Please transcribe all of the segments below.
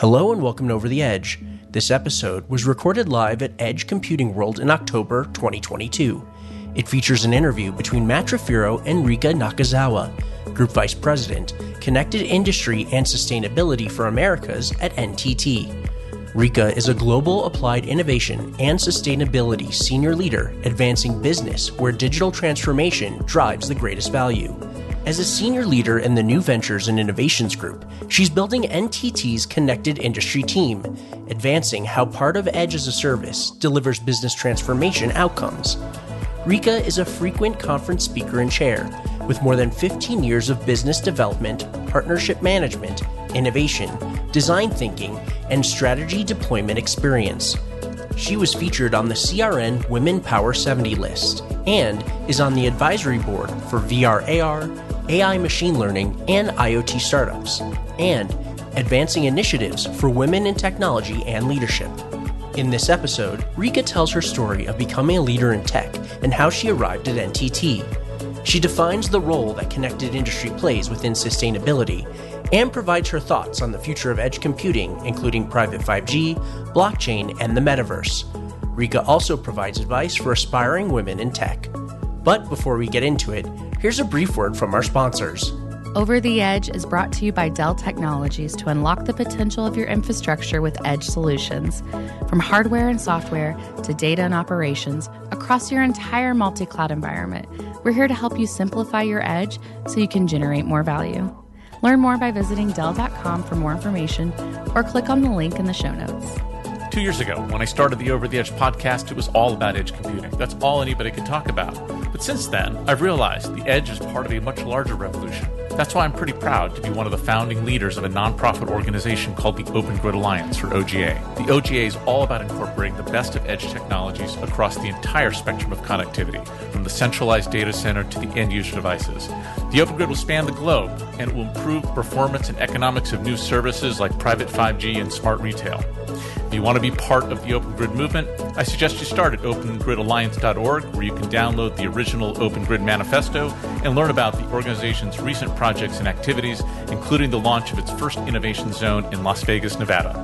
Hello and welcome to Over the Edge. This episode was recorded live at Edge Computing World in October 2022. It features an interview between Matt Trifiro and Rika Nakazawa, Group Vice President, Connected Industry and Sustainability for Americas at NTT. Rika is a global applied innovation and sustainability senior leader advancing business where digital transformation drives the greatest value. As a senior leader in the New Ventures and Innovations Group, she's building NTT's connected industry team, advancing how part of Edge as a Service delivers business transformation outcomes. Rika is a frequent conference speaker and chair, with more than 15 years of business development, partnership management, innovation, design thinking, and strategy deployment experience. She was featured on the CRN Women Power 70 list and is on the advisory board for VRAR, AI machine learning, and IoT startups, and advancing initiatives for women in technology and leadership. In this episode, Rika tells her story of becoming a leader in tech and how she arrived at NTT. She defines the role that connected industry plays within sustainability and provides her thoughts on the future of edge computing, including private 5G, blockchain, and the metaverse. Rika also provides advice for aspiring women in tech. But before we get into it, here's a brief word from our sponsors. Over the Edge is brought to you by Dell Technologies to unlock the potential of your infrastructure with edge solutions. From hardware and software to data and operations across your entire multi cloud environment, we're here to help you simplify your edge so you can generate more value. Learn more by visiting Dell.com for more information or click on the link in the show notes. Two years ago, when I started the Over the Edge podcast, it was all about edge computing. That's all anybody could talk about. But since then, I've realized the edge is part of a much larger revolution. That's why I'm pretty proud to be one of the founding leaders of a nonprofit organization called the Open Grid Alliance, or OGA. The OGA is all about incorporating the best of edge technologies across the entire spectrum of connectivity, from the centralized data center to the end user devices. The Open Grid will span the globe, and it will improve performance and economics of new services like private 5G and smart retail. If you want to be part of the Open Grid movement, I suggest you start at opengridalliance.org, where you can download the original Open Grid Manifesto and learn about the organization's recent projects and activities, including the launch of its first innovation zone in Las Vegas, Nevada.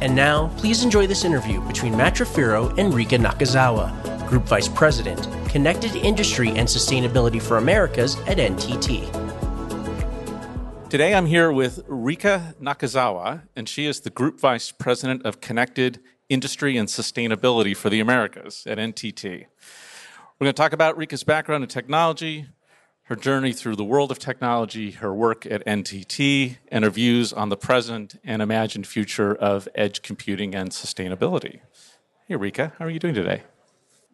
And now, please enjoy this interview between Matt Trifiro and Rika Nakazawa, Group Vice President, Connected Industry and Sustainability for Americas at NTT. Today I'm here with Rika Nakazawa, and she is the Group Vice President of Connected Industry and Sustainability for the Americas at NTT. We're going to talk about Rika's background in technology, her journey through the world of technology, her work at NTT, and her views on the present and imagined future of edge computing and sustainability. Hey, Rika, how are you doing today?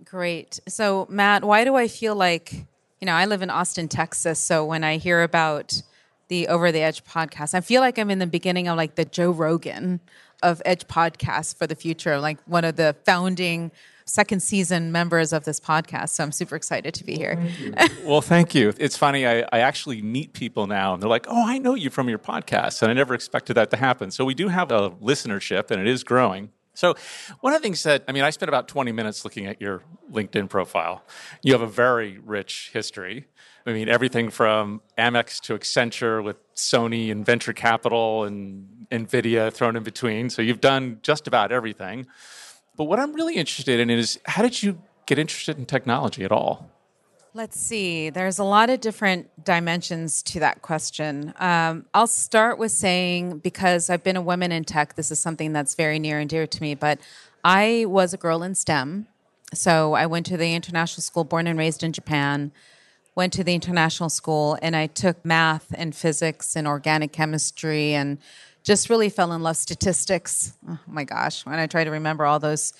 Great. So, Matt, why do I feel like, you know, I live in Austin, Texas, so when I hear about the Over the Edge podcast. I feel like I'm in the beginning of like the Joe Rogan of Edge podcast for the future, like one of the founding second season members of this podcast. So I'm super excited to be here. well, thank you. It's funny, I, I, actually meet people now and they're like, oh, I know you from your podcast. And I never expected that to happen. So we do have a listenership and it is growing. So, one of the things that, I mean, I spent about 20 minutes looking at your LinkedIn profile. You have a very rich history. I mean, everything from Amex to Accenture with Sony and venture capital and NVIDIA thrown in between. So, you've done just about everything. But what I'm really interested in is how did you get interested in technology at all? Let's see. There's a lot of different dimensions to that question. Um, I'll start with saying, because I've been a woman in tech, this is something that's very near and dear to me, but I was a girl in STEM. So I went to the international school, born and raised in Japan, went to the international school, and I took math and physics and organic chemistry and just really fell in love statistics. Oh my gosh, when I try to remember all those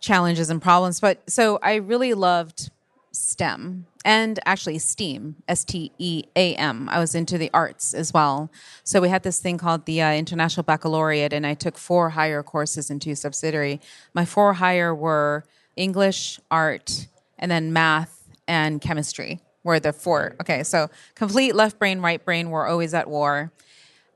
challenges and problems. But so I really loved STEM and actually STEAM, S T E A M. I was into the arts as well. So we had this thing called the uh, International Baccalaureate, and I took four higher courses in two subsidiary. My four higher were English, art, and then math and chemistry were the four. Okay, so complete left brain, right brain were always at war.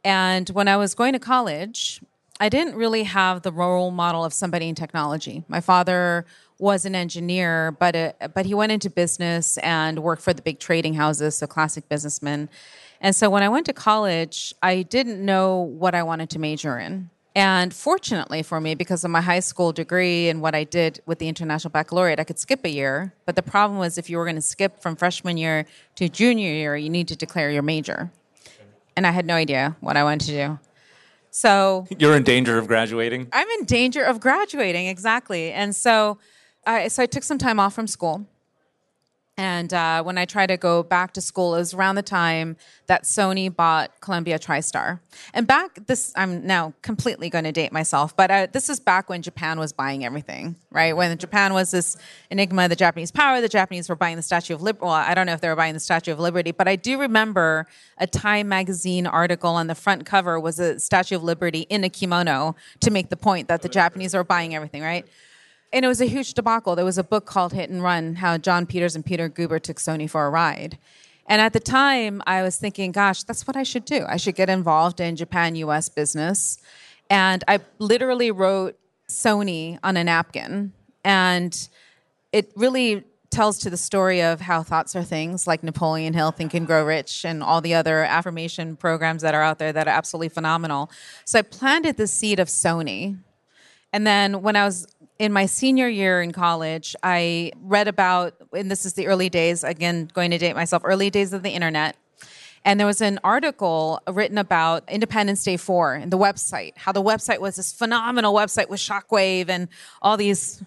And when I was going to college, I didn't really have the role model of somebody in technology. My father was an engineer, but it, but he went into business and worked for the big trading houses, so classic businessman. And so when I went to college, I didn't know what I wanted to major in. And fortunately for me, because of my high school degree and what I did with the International Baccalaureate, I could skip a year. But the problem was if you were going to skip from freshman year to junior year, you need to declare your major. And I had no idea what I wanted to do. So you're in danger of graduating? I'm in danger of graduating, exactly. And so I, so I took some time off from school and uh, when I tried to go back to school, it was around the time that Sony bought Columbia TriStar. And back this, I'm now completely going to date myself, but uh, this is back when Japan was buying everything, right? When Japan was this enigma the Japanese power, the Japanese were buying the Statue of Liberty. Well, I don't know if they were buying the Statue of Liberty, but I do remember a Time magazine article on the front cover was a Statue of Liberty in a kimono to make the point that the Japanese were buying everything, right? And it was a huge debacle. There was a book called Hit and Run, how Jon Peters and Peter Guber took Sony for a ride. And at the time, I was thinking, gosh, that's what I should do. I should get involved in Japan US business. And I literally wrote Sony on a napkin. And it really tells to the story of how thoughts are things like Napoleon Hill, Think and Grow Rich, and all the other affirmation programs that are out there that are absolutely phenomenal. So I planted the seed of Sony. And then when I was in my senior year in college, I read about, and this is the early days, again, going to date myself, early days of the internet. And there was an article written about Independence Day 4 and the website, how the website was this phenomenal website with Shockwave and all these,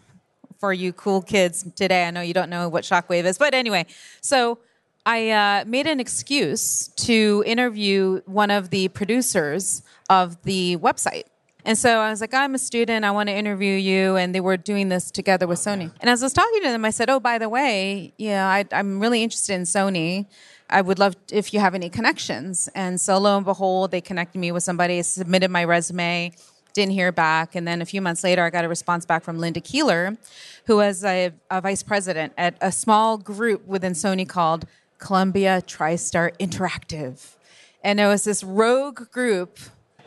for you cool kids today, I know you don't know what Shockwave is, but anyway, so I uh, made an excuse to interview one of the producers of the website. And so I was like, I'm a student. I want to interview you. And they were doing this together with Sony. And as I was talking to them, I said, Oh, by the way, yeah, I, I'm really interested in Sony. I would love if you have any connections. And so lo and behold, they connected me with somebody, submitted my resume, didn't hear back. And then a few months later, I got a response back from Linda Keeler, who was a, a vice president at a small group within Sony called Columbia TriStar Interactive. And it was this rogue group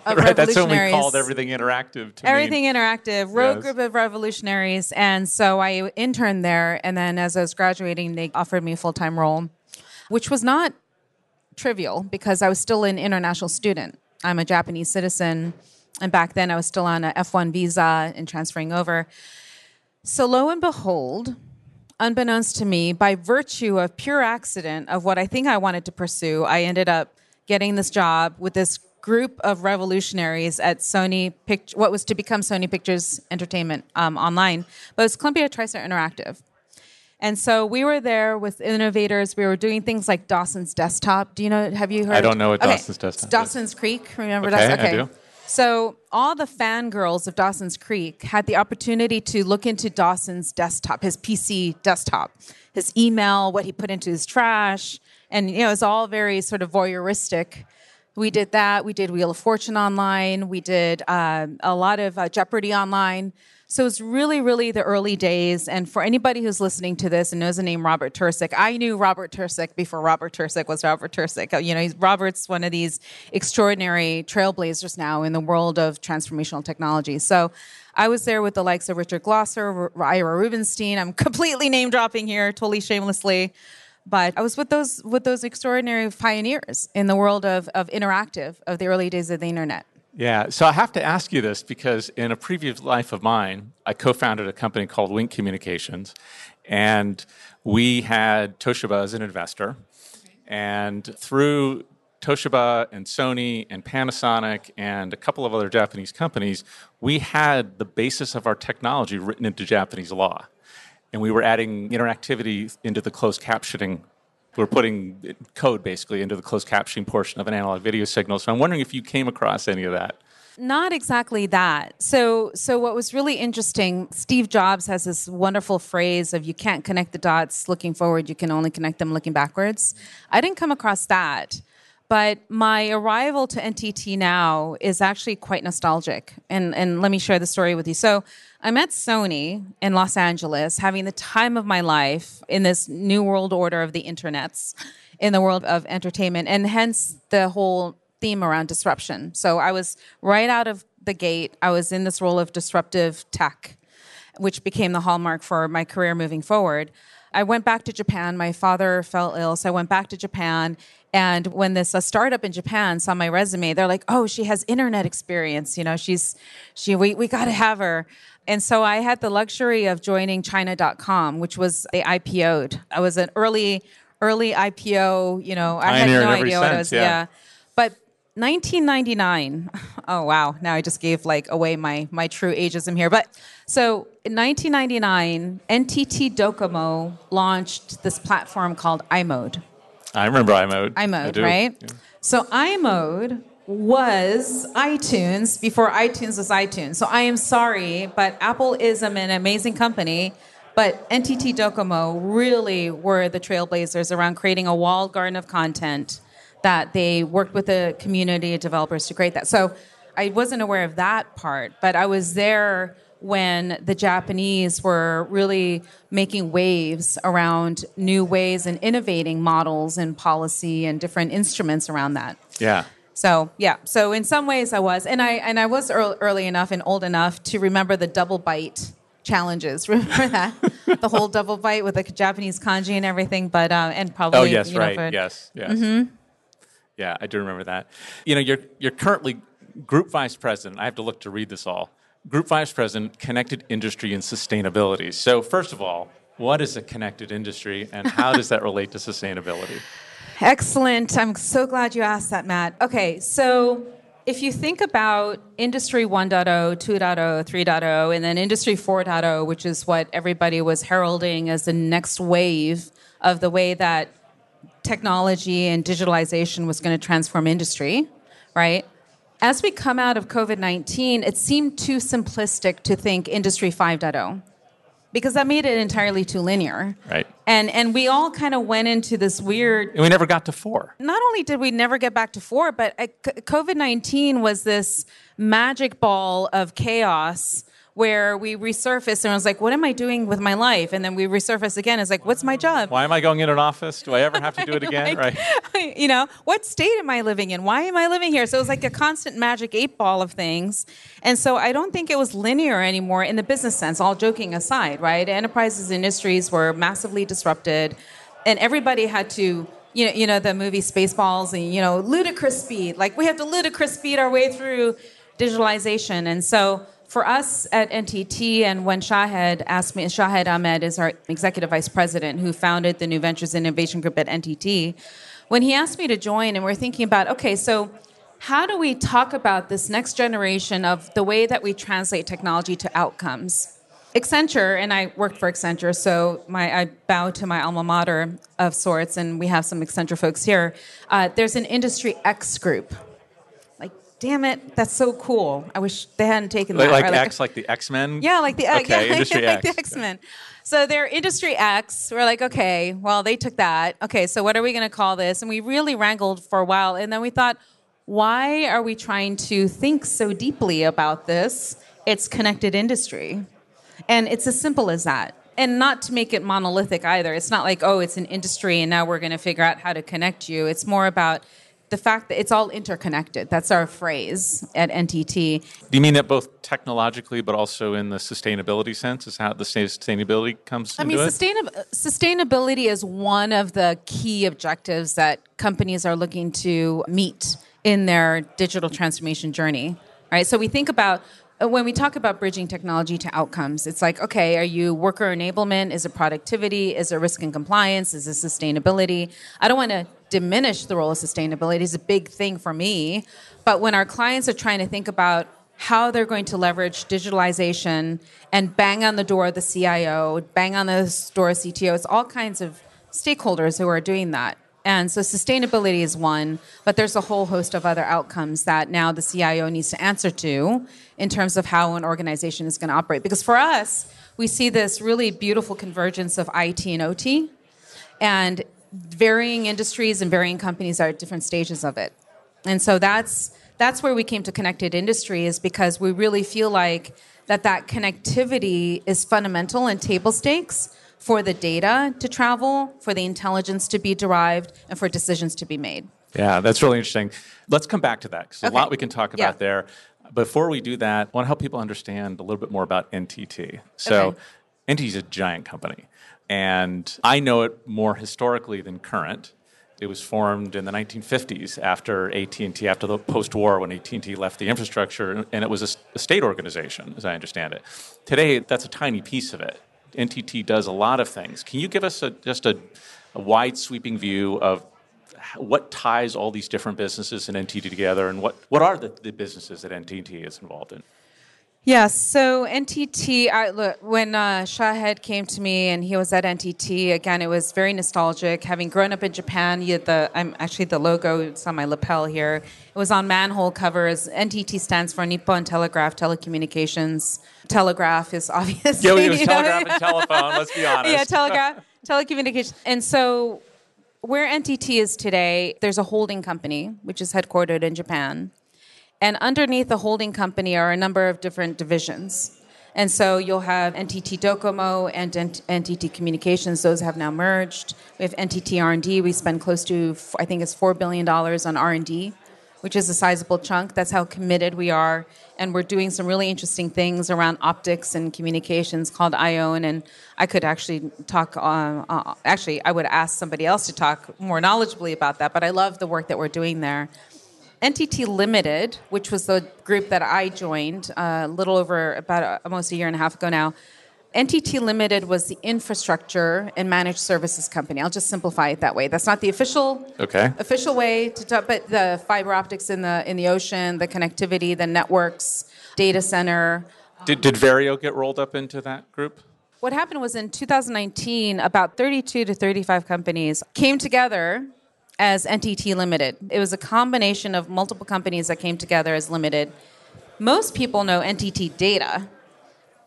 right, that's when we called everything interactive. To everything mean. interactive, rogue yes. group of revolutionaries, and so I interned there. And then as I was graduating, they offered me a full time role, which was not trivial because I was still an international student. I'm a Japanese citizen, and back then I was still on a F1 visa and transferring over. So lo and behold, unbeknownst to me, by virtue of pure accident of what I think I wanted to pursue, I ended up getting this job with this group of revolutionaries at Sony Pict- what was to become Sony Pictures Entertainment um, online, but it was Columbia TriStar Interactive. And so we were there with innovators. We were doing things like Dawson's Desktop. Do you know? Have you heard? I don't know what okay. Dawson's Desktop. Dawson's is. Creek. Remember okay, Dawson? Okay, I do. So all the fangirls of Dawson's Creek had the opportunity to look into Dawson's desktop, his PC desktop, his email, what he put into his trash, and you know, it was all very sort of voyeuristic. We did that. We did Wheel of Fortune online. We did uh, a lot of uh, Jeopardy online. So it's really, really the early days. And for anybody who's listening to this and knows the name Robert Tercek, I knew Robert Tercek before Robert Tercek was Robert Tercek. You know, Robert's one of these extraordinary trailblazers now in the world of transformational technology. So I was there with the likes of Richard Glosser, Ira Rubinstein. I'm completely name dropping here, totally shamelessly. But I was with those with those extraordinary pioneers in the world of, of interactive of the early days of the internet. Yeah, so I have to ask you this because in a previous life of mine, I co-founded a company called Wink Communications, and we had Toshiba as an investor, and through Toshiba and Sony and Panasonic and a couple of other Japanese companies, we had the basis of our technology written into Japanese law and we were adding interactivity into the closed captioning. We are putting code basically into the closed captioning portion of an analog video signal. So I'm wondering if you came across any of that. Not exactly that. So, so what was really interesting, Steve Jobs has this wonderful phrase of "You can't connect the dots looking forward; you can only connect them looking backwards." I didn't come across that, but my arrival to NTT now is actually quite nostalgic. And and let me share the story with you. So, I'm at Sony in Los Angeles having the time of my life in this new world order of the internets, in the world of entertainment, and hence the whole theme around disruption. So I was right out of the gate, I was in this role of disruptive tech, which became the hallmark for my career moving forward. I went back to Japan. My father fell ill, so I went back to Japan And when this a startup in Japan saw my resume, they're like, "Oh, she has internet experience. You know, she's she we we got to have her." And so I had the luxury of joining China.com, which was they IPO'd. I was an early early IPO. You know, I had no idea what it sense, was. yeah. yeah. But 1999. Oh wow! Now I just gave like away my my true ageism here. But so in 1999, NTT Docomo launched this platform called iMode. I remember iMode. I iMode, do. right? Yeah. So iMode was iTunes before iTunes was iTunes. So I am sorry, but Apple is an amazing company. But NTT Docomo really were the trailblazers around creating a walled garden of content that they worked with the community of developers to create that. So I wasn't aware of that part, but I was there when the Japanese were really making waves around new ways and innovating models and policy and different instruments around that. Yeah. So yeah, so in some ways I was, and I and I was early, early enough and old enough to remember the double byte challenges. Remember that the whole double byte with the Japanese kanji and everything, but uh, and probably Oh yes, you know, right. for- yes, yes. Yeah, I do remember that. You know, you're you're currently group vice president. I have to look to read this all. Group vice president, connected industry and sustainability. So, first of all, what is a connected industry, and how does that relate to sustainability? Excellent. I'm so glad you asked that, Matt. Okay, so if you think about Industry 1.0, 2.0, 3.0, and then Industry 4.0, which is what everybody was heralding as the next wave of the way that technology and digitalization was going to transform industry, right? As we come out of COVID 19, it seemed too simplistic to think Industry 5.0 because that made it entirely too linear. Right. And, and we all kind of went into this weird And we never got to four. not only did we never get back to four, but uh, COVID 19 was this magic ball of chaos where we resurfaced and I was like, what am I doing with my life? And then we resurface again. It's like, what's my job? Why am I going in an office? Do I ever have to do it again? Like, right. you know, what state am I living in? Why am I living here? So it was like a constant magic eight ball of things. And so I don't think it was linear anymore in the business sense, all joking aside, right? Enterprises, industries were massively disrupted, and everybody had to. You know, you know the movie Spaceballs, and you know ludicrous speed. Like we have to ludicrous speed our way through digitalization, and so for us at NTT, and when Shahid asked me, Shahid Ahmed is our executive vice president who founded the New Ventures Innovation Group at NTT. When he asked me to join, and we're thinking about, okay, so how do we talk about this next generation of the way that we translate technology to outcomes? Accenture, and I worked for Accenture, so my, I bow to my alma mater of sorts, and we have some Accenture folks here. Uh, there's an Industry X group. Damn it, that's so cool. I wish they hadn't taken that. like or X, like the X Men. yeah, like the Okay, yeah, Industry like X. the X Men. So they're Industry X. We're like, okay, well, they took that. Okay, so what are we going to call this? And we really wrangled for a while, and then we thought, why are we trying to think so deeply about this? It's connected industry, and it's as simple as that. And not to make it monolithic either. It's not like, oh, it's an industry, and now we're going to figure out how to connect you. It's more about the fact that it's all interconnected. That's our phrase at NTT. Do you mean that both technologically, but also in the sustainability sense? Is how the sustainability comes I mean, it? sustainab- sustainability is one of the key objectives that companies are looking to meet in their digital transformation journey. Right. So we think about uh, when we talk about bridging technology to outcomes, it's like, okay, are you worker enablement? Is it productivity? Is it risk and compliance? Is it sustainability? I don't want to diminish the role of sustainability. is a big thing for me. But when our clients are trying to think about how they're going to leverage digitalization and bang on the door of the CIO, bang on the door of CTO. It's all kinds of stakeholders who are doing that. And so sustainability is one, but there's a whole host of other outcomes that now the CIO needs to answer to in terms of how an organization is going to operate. Because for us, we see this really beautiful convergence of IT and OT, and varying industries and varying companies are at different stages of it. And so that's that's where we came to connected industry is because we really feel like that that connectivity is fundamental and table stakes for the data to travel, for the intelligence to be derived, and for decisions to be made. Yeah, that's really interesting. Let's come back to that because Okay. a lot we can talk about Yeah. there. Before we do that, I want to help people understand a little bit more about NTT. So, Okay. NTT is a giant company, and I know it more historically than current. It was formed in the 1950s after AT&T, after the post-war when AT&T left the infrastructure, and it was a, a state organization, as I understand it. Today, that's a tiny piece of it. NTT does a lot of things. Can you give us a, just a, a wide sweeping view of what ties all these different businesses in NTT together, and what, what are the, the businesses that NTT is involved in? Yeah, so NTT, I, look, when uh, Shahid came to me and he was at NTT, again, it was very nostalgic. Having grown up in Japan, you the I'm actually the logo, it's on my lapel here. It was on manhole covers. NTT stands for Nippon Telegraph Telecommunications. Telegraph is obviously. Yeah, it was telegraph and telephone, let's be honest. Yeah, telegraph, telecommunications. And so where NTT is today, there's a holding company, which is headquartered in Japan and underneath the holding company are a number of different divisions. And so you'll have NTT Docomo and NTT Communications. Those have now merged. We have NTT R&D. We spend close to, I think it's $4 billion on R&D, which is a sizable chunk. That's how committed we are. And we're doing some really interesting things around optics and communications called IOWN. And I could actually talk, uh, uh, actually, I would ask somebody else to talk more knowledgeably about that. But I love the work that we're doing there. NTT Limited, which was the group that I joined uh, a little over about a, almost a year and a half ago now, NTT Limited was the infrastructure and managed services company. I'll just simplify it that way. That's not the official okay. official way to talk, but the fiber optics in the in the ocean, the connectivity, the networks, data center. Did, did Verio get rolled up into that group? What happened was in 2019, about 32 to 35 companies came together as NTT Limited. It was a combination of multiple companies that came together as limited. Most people know NTT Data.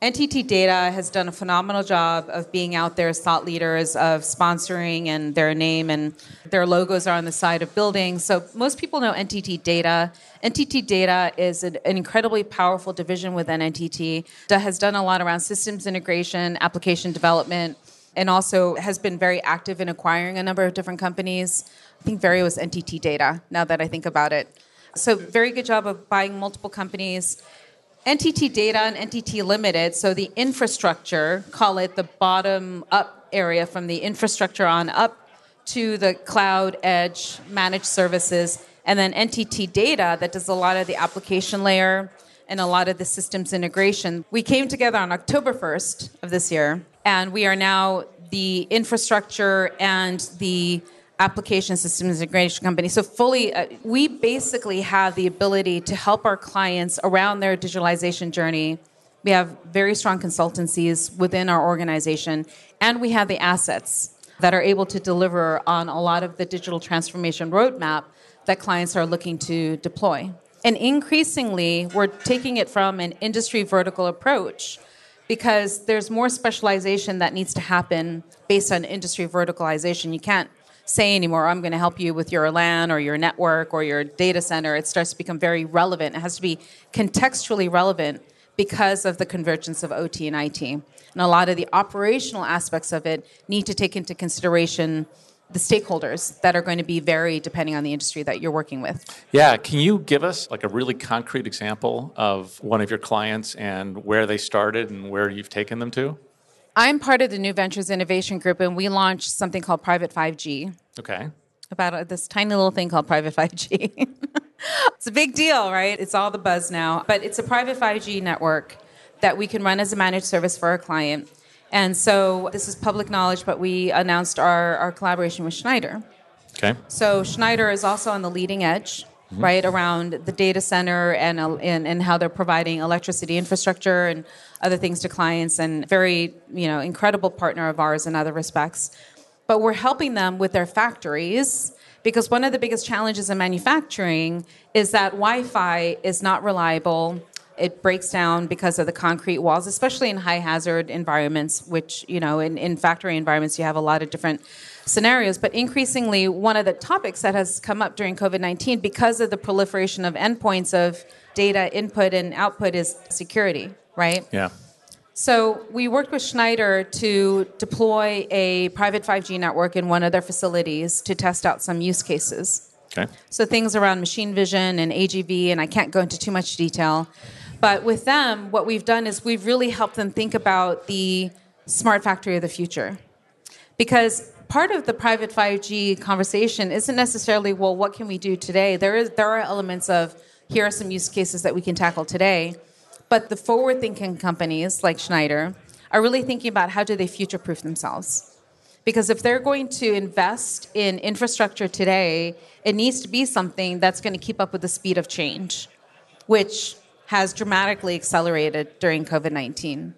NTT Data has done a phenomenal job of being out there as thought leaders, of sponsoring, and their name and their logos are on the side of buildings. So most people know NTT Data. NTT Data is an, incredibly powerful division within NTT that has done a lot around systems integration, application development, and also has been very active in acquiring a number of different companies. I think Verio was NTT Data, now that I think about it. So, very good job of buying multiple companies. NTT Data and NTT Limited, so the infrastructure, call it the bottom up area from the infrastructure on up to the cloud edge managed services, and then NTT Data that does a lot of the application layer and a lot of the systems integration. We came together on October 1st of this year, and we are now the infrastructure and the application systems integration company. So fully, uh, we basically have the ability to help our clients around their digitalization journey. We have very strong consultancies within our organization, and we have the assets that are able to deliver on a lot of the digital transformation roadmap that clients are looking to deploy. And increasingly, we're taking it from an industry vertical approach because there's more specialization that needs to happen based on industry verticalization. You can't say anymore, oh, I'm going to help you with your LAN or your network or your data center. It starts to become very relevant. It has to be contextually relevant because of the convergence of OT and IT. And a lot of the operational aspects of it need to take into consideration the stakeholders that are going to be varied depending on the industry that you're working with. Yeah, can you give us like a really concrete example of one of your clients and where they started and where you've taken them to? I'm part of the New Ventures Innovation Group, and we launched something called Private 5G. Okay. About uh, this tiny little thing called Private 5G. it's a big deal, right? It's all the buzz now. But it's a private 5G network that we can run as a managed service for our client. And so this is public knowledge, but we announced our, our collaboration with Schneider. Okay. So Schneider is also on the leading edge mm-hmm. right around the data center and, and and how they're providing electricity infrastructure and other things to clients and very you know incredible partner of ours in other respects but we're helping them with their factories because one of the biggest challenges in manufacturing is that wi-fi is not reliable it breaks down because of the concrete walls especially in high hazard environments which you know in, in factory environments you have a lot of different scenarios. But increasingly, one of the topics that has come up during COVID 19 because of the proliferation of endpoints of data input and output is security, right? Yeah. So we worked with Schneider to deploy a private 5G network in one of their facilities to test out some use cases. Okay. So things around machine vision and AGV, and I can't go into too much detail. But with them, what we've done is we've really helped them think about the smart factory of the future. Because part of the private 5G conversation isn't necessarily, well, what can we do today? There is there are elements of here are some use cases that we can tackle today. But the forward thinking companies like Schneider are really thinking about how do they future proof themselves. Because if they're going to invest in infrastructure today, it needs to be something that's going to keep up with the speed of change, which has dramatically accelerated during COVID 19.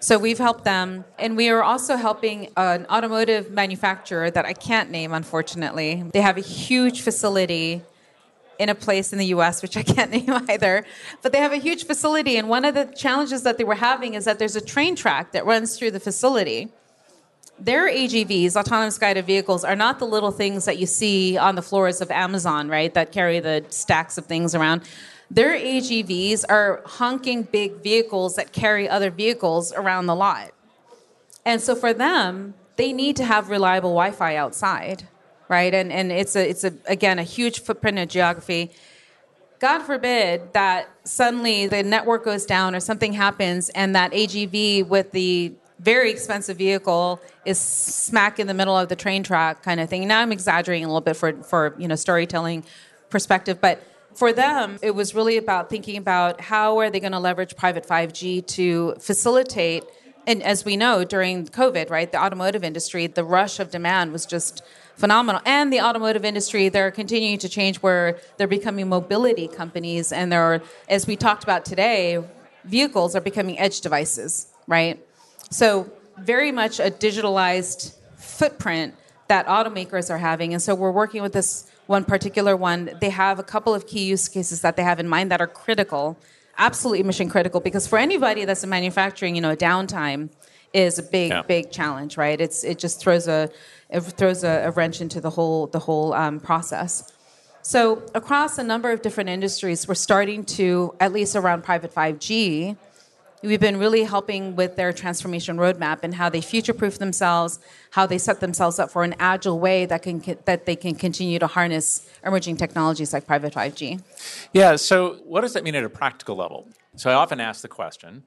So we've helped them, and we are also helping an automotive manufacturer that I can't name, unfortunately. They have a huge facility in a place in the US, which I can't name either, but they have a huge facility. And one of the challenges that they were having is that there's a train track that runs through the facility. Their AGVs, autonomous guided vehicles, are not the little things that you see on the floors of Amazon, right, that carry the stacks of things around. Their AGVs are honking big vehicles that carry other vehicles around the lot. And so for them, they need to have reliable Wi Fi outside, right? And, and it's, a, it's a, again, a huge footprint of geography. God forbid that suddenly the network goes down or something happens and that AGV with the very expensive vehicle is smack in the middle of the train track kind of thing. Now I'm exaggerating a little bit for, for you know storytelling perspective, but for them, it was really about thinking about how are they going to leverage private 5G to facilitate. And as we know, during COVID, right, the automotive industry, the rush of demand was just phenomenal. And the automotive industry, they're continuing to change where they're becoming mobility companies. And they're, as we talked about today, vehicles are becoming edge devices, right? So, very much a digitalized footprint that automakers are having. And so, we're working with this one particular one, they have a couple of key use cases that they have in mind that are critical, absolutely mission critical, because for anybody that's in manufacturing, you know, downtime is a big, yeah. big challenge, right? It's it just throws a it throws a, a wrench into the whole the whole um, process. So across a number of different industries, we're starting to, at least around private 5G, We've been really helping with their transformation roadmap and how they future-proof themselves, how they set themselves up for an agile way that can that they can continue to harness emerging technologies like private 5G. Yeah. So, what does that mean at a practical level? So, I often ask the question: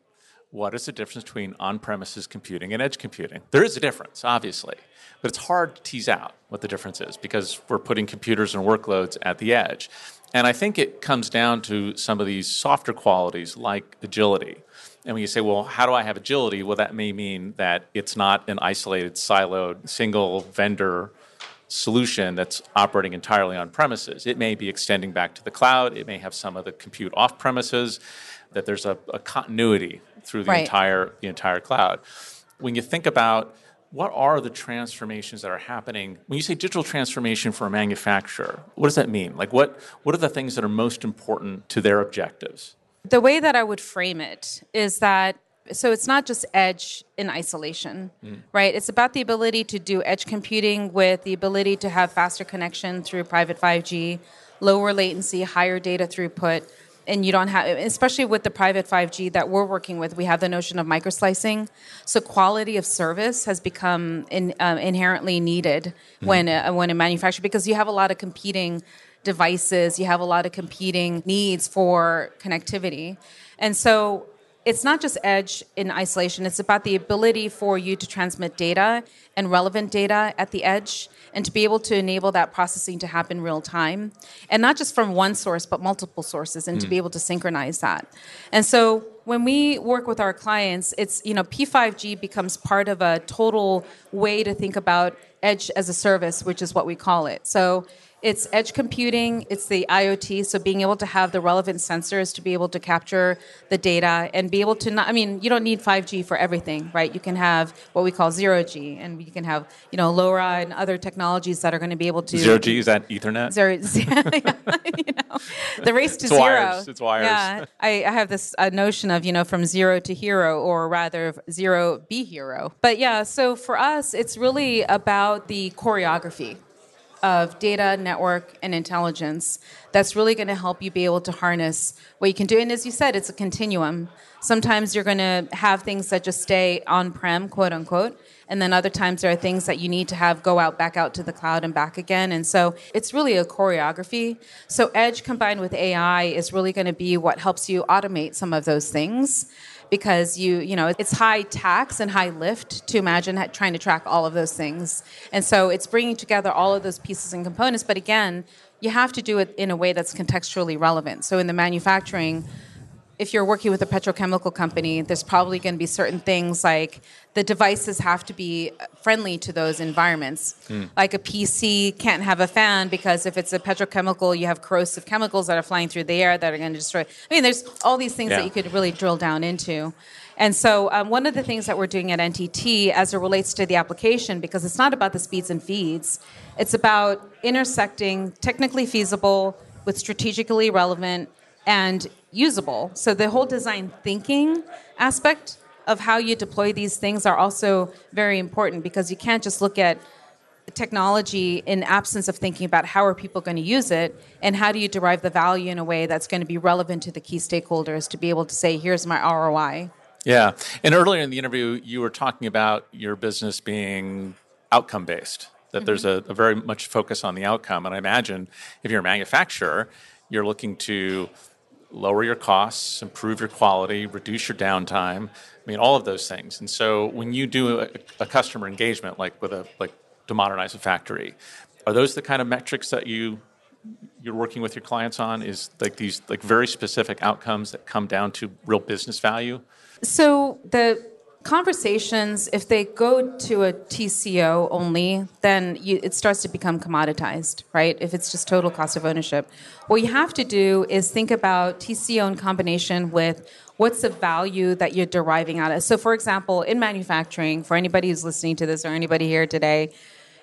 What is the difference between on-premises computing and edge computing? There is a difference, obviously, but it's hard to tease out what the difference is because we're putting computers and workloads at the edge. And I think it comes down to some of these softer qualities like agility and when you say, well, how do I have agility? Well, that may mean that it's not an isolated, siloed, single vendor solution that's operating entirely on premises. It may be extending back to the cloud. It may have some of the compute off premises. That there's a, a continuity through the right. entire the entire cloud. When you think about what are the transformations that are happening when you say digital transformation for a manufacturer what does that mean like what what are the things that are most important to their objectives the way that I would frame it is that so it's not just edge in isolation, mm. right? It's about the ability to do edge computing with the ability to have faster connection through private 5G, lower latency, higher data throughput. And you don't have, especially with the private 5G that we're working with, we have the notion of microslicing. So quality of service has become in, uh, inherently needed mm. when uh, when in manufacturing because you have a lot of competing devices, you have a lot of competing needs for connectivity. And so it's not just edge in isolation, it's about the ability for you to transmit data and relevant data at the edge and to be able to enable that processing to happen real time. And not just from one source, but multiple sources, and mm. to be able to synchronize that. And so when we work with our clients, it's, you know, P5G becomes part of a total way to think about edge as a service, which is what we call it. So it's edge computing, it's the IoT, so being able to have the relevant sensors to be able to capture the data and be able to not, I mean, you don't need 5G for everything, right? You can have what we call zero G, and you can have, you know, LoRa and other technologies that are going to be able to. Zero G, is that Ethernet? Zero, you know, the race to it's zero. Wires. It's wires. Yeah, I, I have this uh, notion of, you know, from zero to hero, or rather, zero be hero. But yeah, so for us, it's really about the choreography of data, network, and intelligence that's really going to help you be able to harness what you can do. And as you said, it's a continuum. Sometimes you're going to have things that just stay on prem, quote unquote. And then other times there are things that you need to have go out, back out to the cloud and back again. And so it's really a choreography. So Edge combined with AI is really going to be what helps you automate some of those things because you you know it's high tax and high lift to imagine trying to track all of those things. And so it's bringing together all of those pieces and components but again you have to do it in a way that's contextually relevant. So in the manufacturing if you're working with a petrochemical company, there's probably going to be certain things like the devices have to be friendly to those environments. Mm. Like a PC can't have a fan because if it's a petrochemical, you have corrosive chemicals that are flying through the air that are going to destroy. I mean, there's all these things yeah. that you could really drill down into. And so, um, one of the things that we're doing at NTT as it relates to the application, because it's not about the speeds and feeds, it's about intersecting technically feasible with strategically relevant and usable. So the whole design thinking aspect of how you deploy these things are also very important because you can't just look at technology in absence of thinking about how are people going to use it and how do you derive the value in a way that's going to be relevant to the key stakeholders to be able to say here's my ROI. Yeah. And earlier in the interview you were talking about your business being outcome based that mm-hmm. there's a, a very much focus on the outcome and I imagine if you're a manufacturer you're looking to lower your costs, improve your quality, reduce your downtime. I mean, all of those things. And so when you do a, a customer engagement, like with a like to modernize a factory, are those the kind of metrics that you you're working with your clients on? Is like these like very specific outcomes that come down to real business value? So the conversations, if they go to a TCO only, then you, it starts to become commoditized, right? If it's just total cost of ownership. What you have to do is think about TCO in combination with what's the value that you're deriving out of. It. So, for example, in manufacturing, for anybody who's listening to this or anybody here today,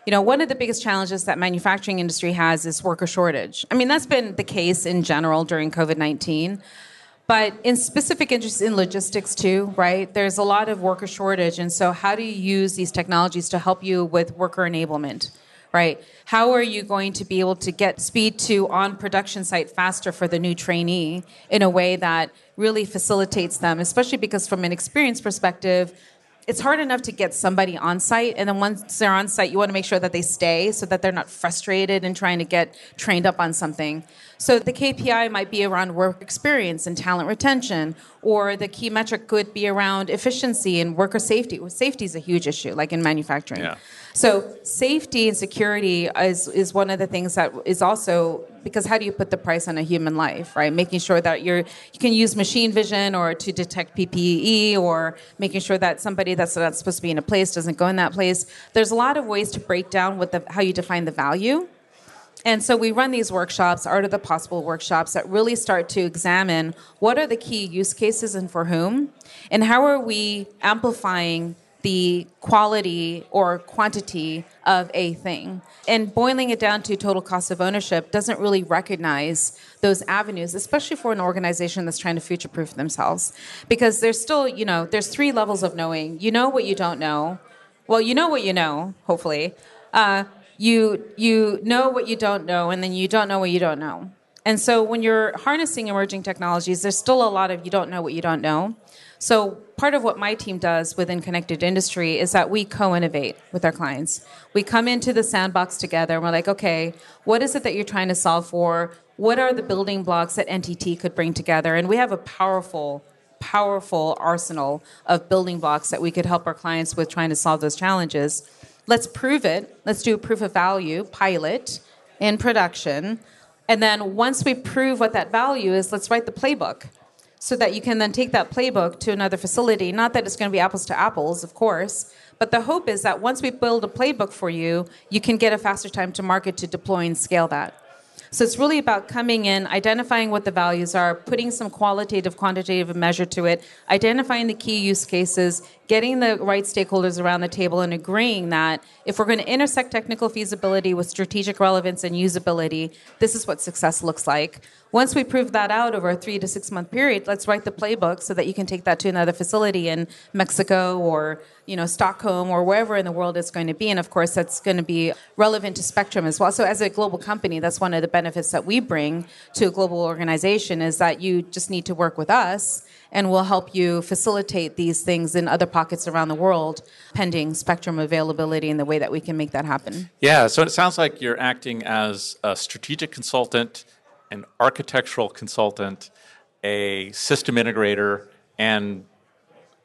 you know, one of the biggest challenges that manufacturing industry has is worker shortage. I mean, that's been the case in general during COVID 19 but in specific interest in logistics too, right? There's a lot of worker shortage. And so, how do you use these technologies to help you with worker enablement? Right? How are you going to be able to get speed to on production site faster for the new trainee in a way that really facilitates them, especially because from an experience perspective, it's hard enough to get somebody on site and then once they're on site you want to make sure that they stay so that they're not frustrated and trying to get trained up on something so the KPI might be around work experience and talent retention, or the key metric could be around efficiency and worker safety. Safety is a huge issue, like in manufacturing. Yeah. So safety and security is is one of the things that is also because how do you put the price on a human life, right? Making sure that you're you can use machine vision or to detect PPE or making sure that somebody that's not supposed to be in a place doesn't go in that place. There's a lot of ways to break down what the how you define the value and so we run these workshops, Art of the Possible workshops, that really start to examine what are the key use cases and for whom, and how are we amplifying the quality or quantity of a thing. And boiling it down to total cost of ownership doesn't really recognize those avenues, especially for an organization that's trying to future proof themselves. Because there's still, you know, there's three levels of knowing. You know what you don't know. Well, you know what you know, hopefully. Uh, you you know what you don't know and then you don't know what you don't know and so when you're harnessing emerging technologies there's still a lot of you don't know what you don't know so part of what my team does within connected industry is that we co-innovate with our clients. We come into the sandbox together and we're like okay what is it that you're trying to solve for? What are the building blocks that ntt could bring together? And we have a powerful powerful arsenal of building blocks that we could help our clients with trying to solve those challenges. Let's prove it. Let's do a proof of value pilot in production. And then once we prove what that value is, let's write the playbook so that you can then take that playbook to another facility. Not that it's going to be apples to apples, of course, but the hope is that once we build a playbook for you, you can get a faster time to market to deploy and scale that. So it's really about coming in, identifying what the values are, putting some qualitative, quantitative measure to it, identifying the key use cases, getting the right stakeholders around the table, and agreeing that if we're going to intersect technical feasibility with strategic relevance and usability, this is what success looks like. Once we prove that out over a three to six month period, let's write the playbook so that you can take that to another facility in Mexico or you know Stockholm or wherever in the world it's going to be. And of course, that's going to be relevant to Spectrum as well. So as a global company, that's one of the benefits that we bring to a global organization is that you just need to work with us and we'll help you facilitate these things in other pockets around the world pending spectrum availability and the way that we can make that happen. Yeah, so it sounds like you're acting as a strategic consultant, an architectural consultant, a system integrator, and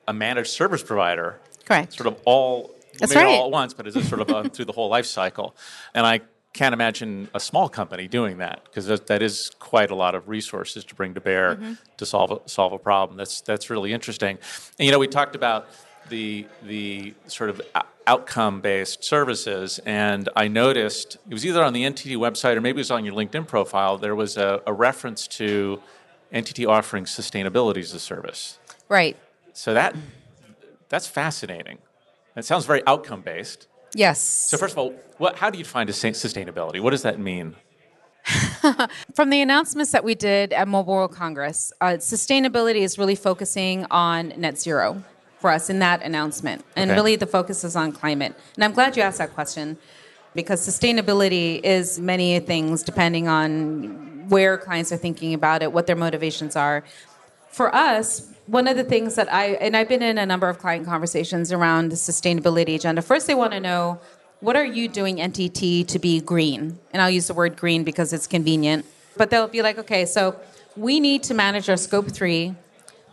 a managed service provider. Correct. Sort of all, That's maybe right. all at once, but is it sort of uh through the whole life cycle? And I can't imagine a small company doing that because that, that is quite a lot of resources to bring to bear Mm-hmm. to solve a, solve a problem. That's that's really interesting. And you know, we talked about the the sort of outcome based services, and I noticed it was either on the NTT website or maybe it was on your LinkedIn profile. There was a, a reference to NTT offering sustainability as a service. Right. So that that's fascinating. It sounds very outcome based. Yes. So first of all, what, how do you define sustainability? What does that mean? From the announcements that we did at Mobile World Congress, uh, sustainability is really focusing on net zero for us in that announcement. And Okay. really the focus is on climate. And I'm glad you asked that question because sustainability is many things depending on where clients are thinking about it, what their motivations are. For us, one of the things that I, and I've been in a number of client conversations around the sustainability agenda. First, they want to know what are you doing NTT to be green? And I'll use the word green because it's convenient. But they'll be like, okay, so we need to manage our scope three.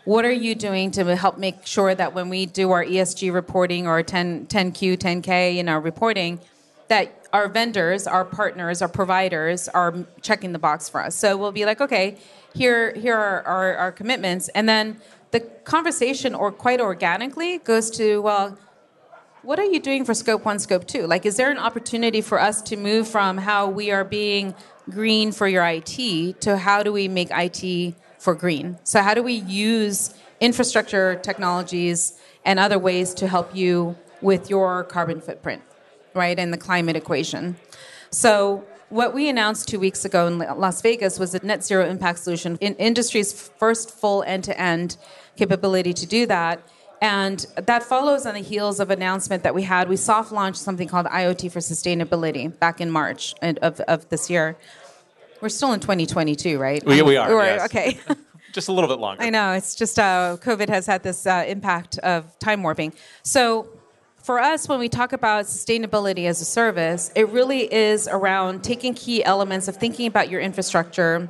What are you doing to help make sure that when we do our ESG reporting or 10, 10Q, 10K in our reporting, that our vendors, our partners, our providers are checking the box for us. So we'll be like, okay, here, here are our, our commitments. And then the conversation, or quite organically, goes to, well, what are you doing for scope one, scope two? Like, is there an opportunity for us to move from how we are being green for your IT to how do we make IT for green? So, how do we use infrastructure technologies and other ways to help you with your carbon footprint, right, and the climate equation? So, what we announced two weeks ago in Las Vegas was a net zero impact solution, in industry's first full end to end capability to do that. And that follows on the heels of announcement that we had. We soft launched something called IoT for Sustainability back in March of, of this year. We're still in 2022, right? We- we are, yes. Okay. Just a little bit longer. I know. It's just uh, COVID has had this uh, impact of time warping. So, for us, when we talk about sustainability as a service, it really is around taking key elements of thinking about your infrastructure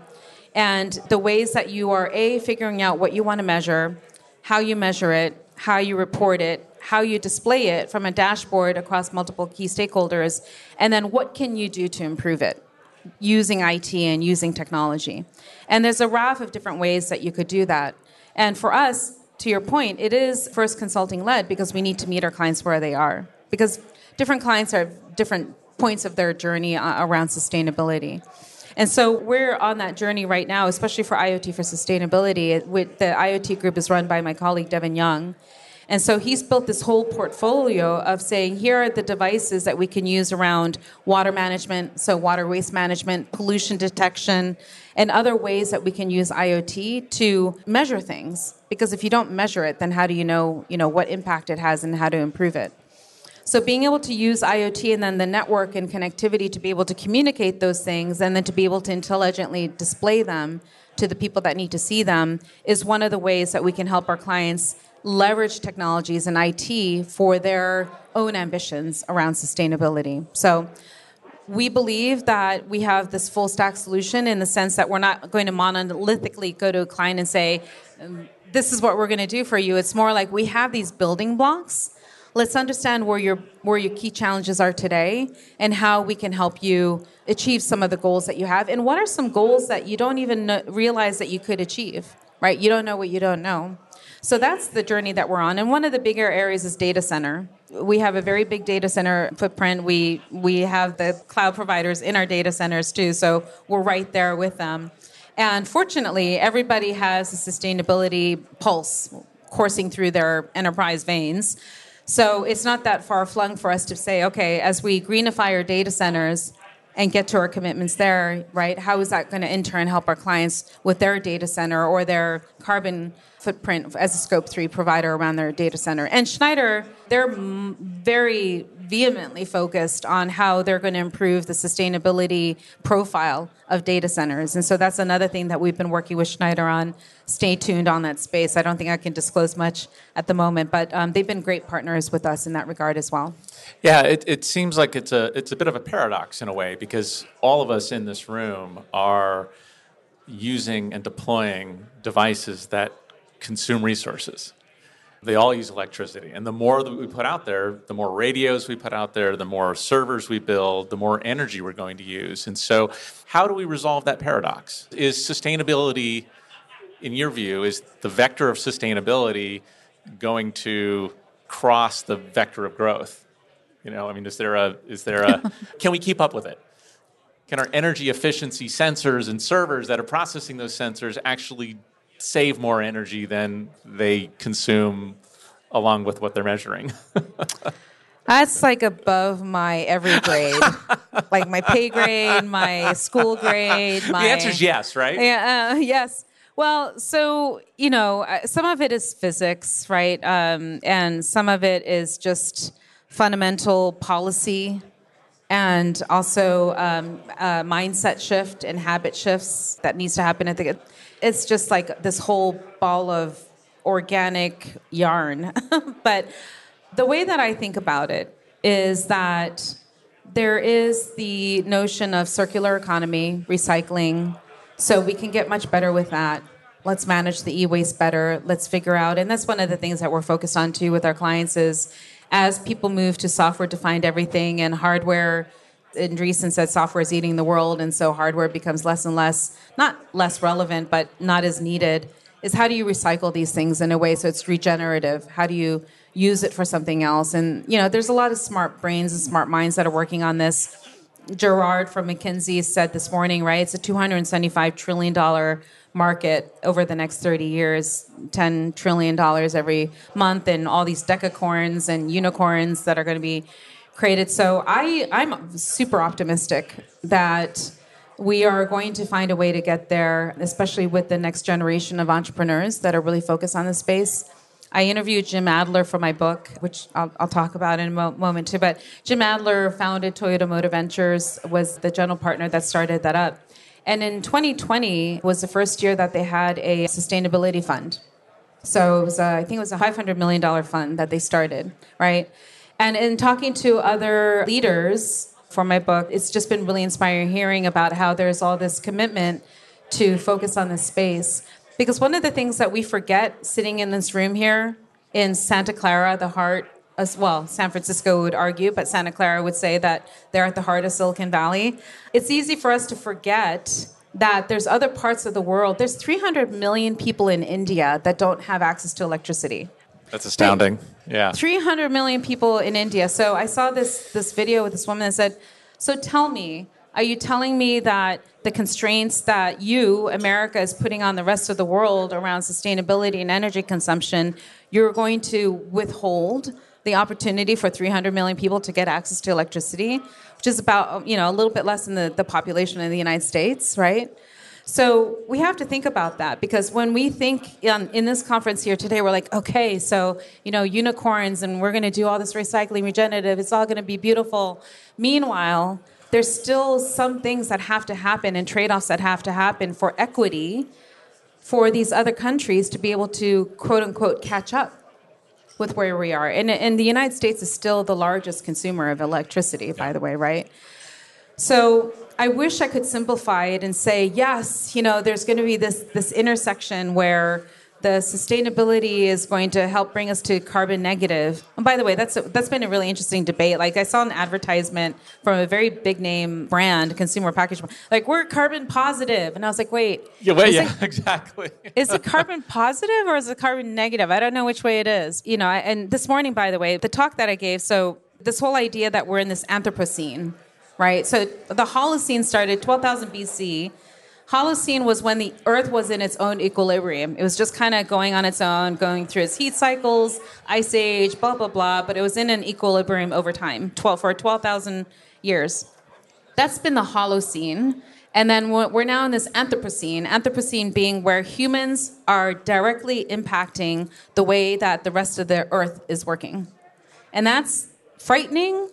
and the ways that you are A, figuring out what you want to measure, how you measure it, how you report it, how you display it from a dashboard across multiple key stakeholders, and then what can you do to improve it using IT and using technology. And there's a raft of different ways that you could do that. And for us, to your point, it is first consulting led because we need to meet our clients where they are. Because different clients are different points of their journey uh, around sustainability. And so we're on that journey right now, especially for IoT for sustainability. With the IoT group is run by my colleague Devin Young. And so he's built this whole portfolio of saying, here are the devices that we can use around water management, so water waste management, pollution detection, and other ways that we can use IoT to measure things. Because if you don't measure it, then how do you know, you know what impact it has and how to improve it? So being able to use IoT and then the network and connectivity to be able to communicate those things and then to be able to intelligently display them to the people that need to see them is one of the ways that we can help our clients leverage technologies and IT for their own ambitions around sustainability. So we believe that we have this full stack solution in the sense that we're not going to monolithically go to a client and say, um, this is what we're going to do for you. It's more like we have these building blocks. Let's understand where your where your key challenges are today and how we can help you achieve some of the goals that you have and what are some goals that you don't even realize that you could achieve, right? You don't know what you don't know. So that's the journey that we're on. And one of the bigger areas is data center. We have a very big data center footprint. We we have the cloud providers in our data centers too, so we're right there with them. And fortunately, everybody has a sustainability pulse coursing through their enterprise veins. So it's not that far flung for us to say, okay, as we greenify our data centers and get to our commitments there, right? How is that going to in turn help our clients with their data center or their carbon footprint as a scope 3 provider around their data center. And schneider they're very vehemently focused on how they're going to improve the sustainability profile of data centers. And so that's another thing that we've been working with schneider on. Stay tuned on that space. I don't think i can disclose much at the moment but um, they've been great partners with us in that regard as well. Yeah it, it seems like it's a it's a bit of a paradox in a way because all of us in this room are using and deploying devices that consume resources. They all use electricity. And the more that we put out there, the more radios we put out there, the more servers we build, the more energy we're going to use. And so, how do we resolve that paradox? Is sustainability, in your view, is the vector of sustainability going to cross the vector of growth? You know, I mean, is there a, is there a, can we keep up with it? Can our energy efficiency sensors and servers that are processing those sensors actually save more energy than they consume along with what they're measuring. That's like above my every grade, like my pay grade, my school grade. My, the answer is yes, right? Yeah, uh, yes. Well, so you know, uh, some of it is physics, right, um, and some of it is just fundamental policy, and also um, mindset shift and habit shifts that needs to happen at the it's just like this whole ball of organic yarn. but the way that I think about it is that there is the notion of circular economy, recycling. So we can get much better with that. Let's manage the e-waste better. Let's figure out, and that's one of the things that we're focused on too with our clients is as people move to software defined everything and hardware Andreessen said software is eating the world, and so hardware becomes less and less, not less relevant, but not as needed. Is how do you recycle these things in a way so it's regenerative? How do you use it for something else? And you know, there's a lot of smart brains and smart minds that are working on this. Gerard from McKinsey said this morning, right? It's a 275 trillion dollar market over the next 30 years, 10 trillion dollars every month, and all these decacorns and unicorns that are going to be created. So I, I'm super optimistic that we are going to find a way to get there, especially with the next generation of entrepreneurs that are really focused on the space. I interviewed Jim Adler for my book, which I'll, I'll talk about in a mo- moment too. But Jim Adler founded Toyota Motor Ventures, was the general partner that started that up. And in 2020 was the first year that they had a sustainability fund. So it was, a, I think it was a $500 million fund that they started, right? And in talking to other leaders for my book, it's just been really inspiring hearing about how there's all this commitment to focus on this space. Because one of the things that we forget sitting in this room here in Santa Clara, the heart, as well, San Francisco would argue, but Santa Clara would say that they're at the heart of Silicon Valley. It's easy for us to forget that there's other parts of the world. There's 300 million people in India that don't have access to electricity. That's astounding. Yeah. 300 million people in India. So I saw this this video with this woman that said, "So tell me, are you telling me that the constraints that you, America, is putting on the rest of the world around sustainability and energy consumption, you're going to withhold the opportunity for 300 million people to get access to electricity, which is about you know a little bit less than the, the population in the United States, right?" So we have to think about that because when we think in, in this conference here today, we're like, okay, so you know, unicorns, and we're going to do all this recycling, regenerative. It's all going to be beautiful. Meanwhile, there's still some things that have to happen and trade-offs that have to happen for equity for these other countries to be able to quote unquote catch up with where we are. And, and the United States is still the largest consumer of electricity, by the way, right? So I wish I could simplify it and say, yes, you know, there's going to be this this intersection where the sustainability is going to help bring us to carbon negative. And by the way, that's a, that's been a really interesting debate. Like I saw an advertisement from a very big name brand, consumer package, like we're carbon positive, and I was like, wait, yeah, wait, yeah, it, exactly. is it carbon positive or is it carbon negative? I don't know which way it is. You know, and this morning, by the way, the talk that I gave, so this whole idea that we're in this Anthropocene right? So the Holocene started 12,000 BC. Holocene was when the Earth was in its own equilibrium. It was just kind of going on its own, going through its heat cycles, ice age, blah blah blah. But it was in an equilibrium over time, 12 for 12,000 years. That's been the Holocene. And then we're now in this Anthropocene, Anthropocene being where humans are directly impacting the way that the rest of the earth is working. And that's frightening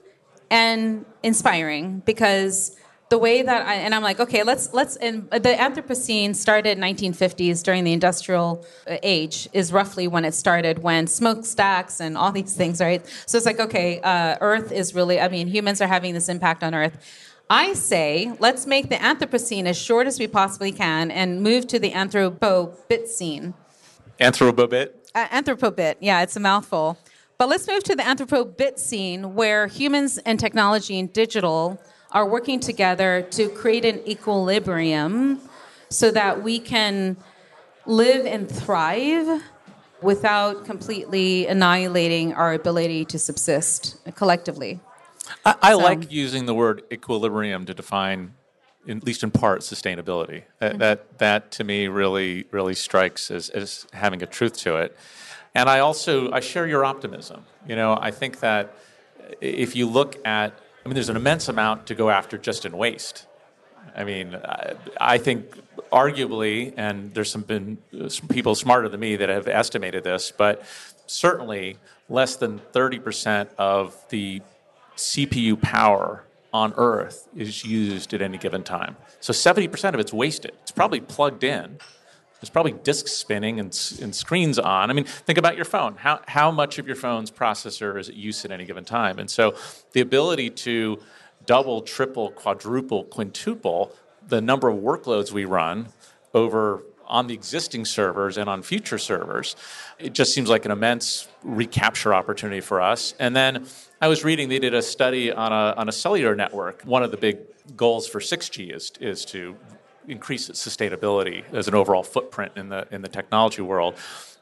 and inspiring because the way that I, and I'm like, okay, let's let's and the Anthropocene started 1950s during the industrial age is roughly when it started when smokestacks and all these things, right? So it's like, okay, uh, Earth is really, I mean, humans are having this impact on Earth. I say let's make the Anthropocene as short as we possibly can and move to the Anthropobit scene. Anthropobit? Uh, Anthropobit, yeah, it's a mouthful. But let's move to the anthropo bit scene where humans and technology and digital are working together to create an equilibrium so that we can live and thrive without completely annihilating our ability to subsist collectively. I, I so. like using the word equilibrium to define, at least in part, sustainability. That, mm-hmm. that, that to me really really strikes as, as having a truth to it. And I also I share your optimism. You know, I think that if you look at, I mean, there's an immense amount to go after just in waste. I mean, I think arguably, and there's some been some people smarter than me that have estimated this, but certainly less than 30% of the CPU power on Earth is used at any given time. So 70% of it's wasted. It's probably plugged in. There's probably disks spinning and, and screens on. I mean, think about your phone. How, how much of your phone's processor is at use at any given time? And so the ability to double, triple, quadruple, quintuple the number of workloads we run over on the existing servers and on future servers. It just seems like an immense recapture opportunity for us. And then I was reading they did a study on a, on a cellular network. One of the big goals for 6G is, is to increase its sustainability as an overall footprint in the, in the technology world.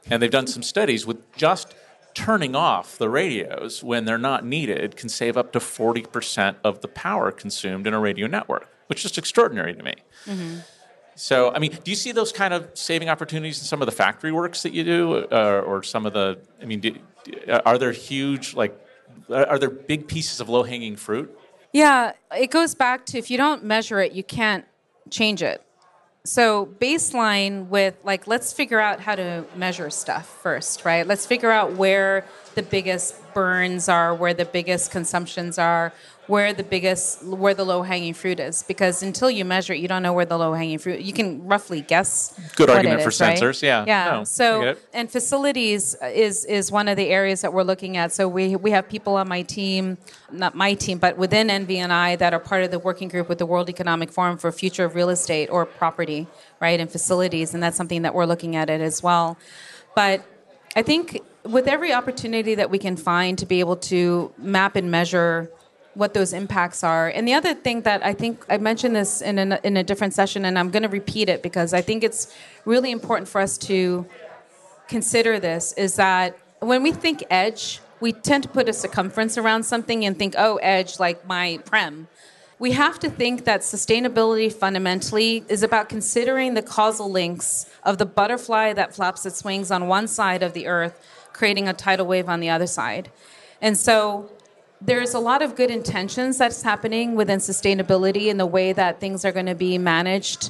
And they've done some studies with just turning off the radios when they're not needed can save up to 40% of the power consumed in a radio network, which is extraordinary to me. Mm-hmm. So, I mean, do you see those kind of saving opportunities in some of the factory works that you do, uh, or some of the? I mean, do, are there huge like? Are there big pieces of low hanging fruit? Yeah, it goes back to if you don't measure it, you can't change it. So, baseline with like, let's figure out how to measure stuff first, right? Let's figure out where the biggest burns are, where the biggest consumptions are, where the biggest where the low hanging fruit is. Because until you measure it you don't know where the low hanging fruit you can roughly guess good argument for sensors right? yeah. Yeah. No, so and facilities is is one of the areas that we're looking at. So we we have people on my team not my team but within NV&I that are part of the working group with the World Economic Forum for future of real estate or property right and facilities and that's something that we're looking at it as well. But I think with every opportunity that we can find to be able to map and measure what those impacts are. And the other thing that I think I mentioned this in a, in a different session, and I'm going to repeat it because I think it's really important for us to consider this is that when we think edge, we tend to put a circumference around something and think, oh, edge, like my prem. We have to think that sustainability fundamentally is about considering the causal links of the butterfly that flaps its wings on one side of the earth, creating a tidal wave on the other side. And so there's a lot of good intentions that's happening within sustainability in the way that things are going to be managed.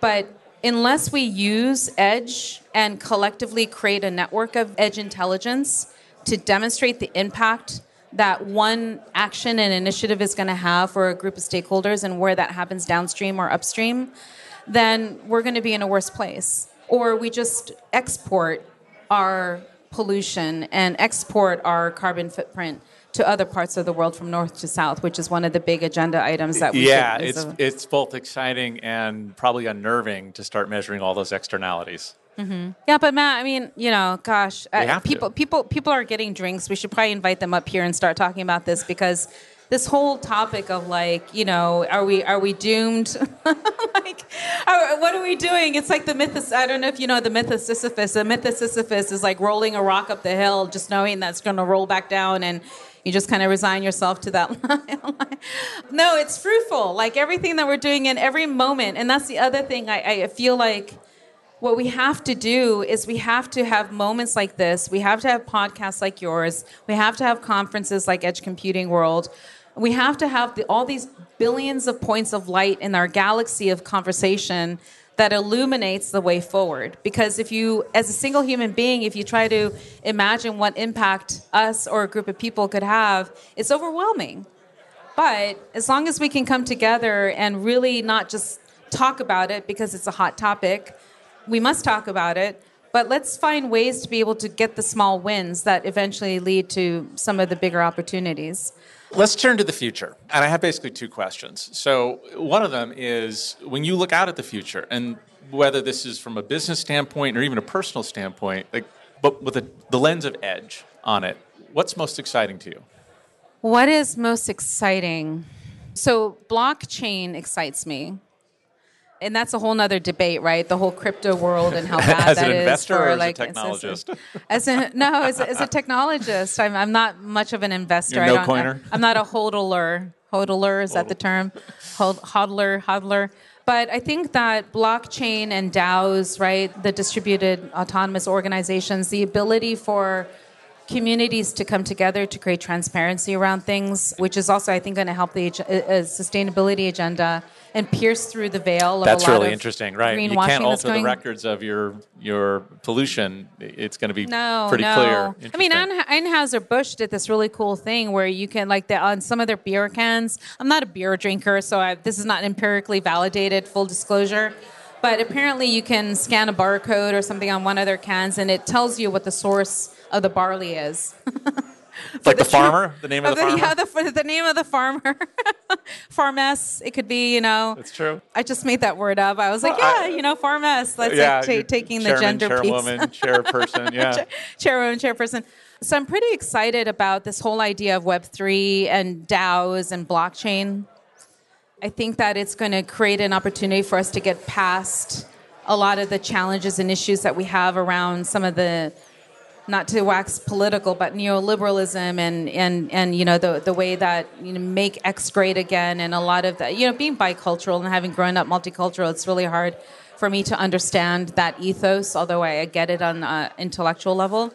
But unless we use edge and collectively create a network of edge intelligence to demonstrate the impact that one action and initiative is going to have for a group of stakeholders and where that happens downstream or upstream, then we're going to be in a worse place. Or we just export our pollution and export our carbon footprint to other parts of the world from north to south, which is one of the big agenda items that we yeah, it's a, it's both exciting and probably unnerving to start measuring all those externalities. Mm-hmm. Yeah, but Matt, I mean, you know, gosh, uh, people, to. people, people are getting drinks. We should probably invite them up here and start talking about this because this whole topic of like, you know, are we are we doomed? like, are, what are we doing? It's like the myth. Of, I don't know if you know the myth of Sisyphus. The myth of Sisyphus is like rolling a rock up the hill, just knowing that's going to roll back down, and you just kind of resign yourself to that no it's fruitful like everything that we're doing in every moment and that's the other thing I, I feel like what we have to do is we have to have moments like this we have to have podcasts like yours we have to have conferences like edge computing world We have to have the, all these billions of points of light in our galaxy of conversation that illuminates the way forward. Because if you, as a single human being, if you try to imagine what impact us or a group of people could have, it's overwhelming. But as long as we can come together and really not just talk about it because it's a hot topic, we must talk about it. But let's find ways to be able to get the small wins that eventually lead to some of the bigger opportunities. Let's turn to the future. And I have basically two questions. So, one of them is when you look out at the future, and whether this is from a business standpoint or even a personal standpoint, like, but with a, the lens of edge on it, what's most exciting to you? What is most exciting? So, blockchain excites me and that's a whole nother debate, right? The whole crypto world and how bad that is. as that an is investor for or like a technologist. As a no, as a, as a technologist, I'm, I'm not much of an investor. You're no I don't, coiner? I'm not a hodler. Hodler is that the term? Hod, hodler, hodler. But I think that blockchain and DAOs, right, the distributed autonomous organizations, the ability for communities to come together to create transparency around things, which is also, I think, going to help the uh, uh, sustainability agenda and pierce through the veil of That's a lot really interesting, right? You can't alter the records of your your pollution. It's going to be No, pretty no. clear. I mean. Anheuser Busch did this really cool thing where you can, like, the, on some of their beer cans. I'm not a beer drinker, so I, this is not empirically validated. Full disclosure. But apparently, you can scan a barcode or something on one of their cans, and it tells you what the source of the barley is. like the, tr- farmer, the name of the, farmer. Yeah, the, the name of the farmer. Farmess. It could be, you know. That's true. I just made that word up. I was like, Well, yeah, I- you know, farmess. Let's yeah, like you're taking the chairman, gender piece. chairwoman, chairperson. Yeah. chairwoman, chairperson. So I'm pretty excited about this whole idea of Web3 and DAOs and blockchain. I think that it's going to create an opportunity for us to get past a lot of the challenges and issues that we have around some of the not to wax political, but neoliberalism and and and you know the the way that you know make X great again, and a lot of that you know being bicultural and having grown up multicultural, it's really hard for me to understand that ethos. Although I get it on an intellectual level,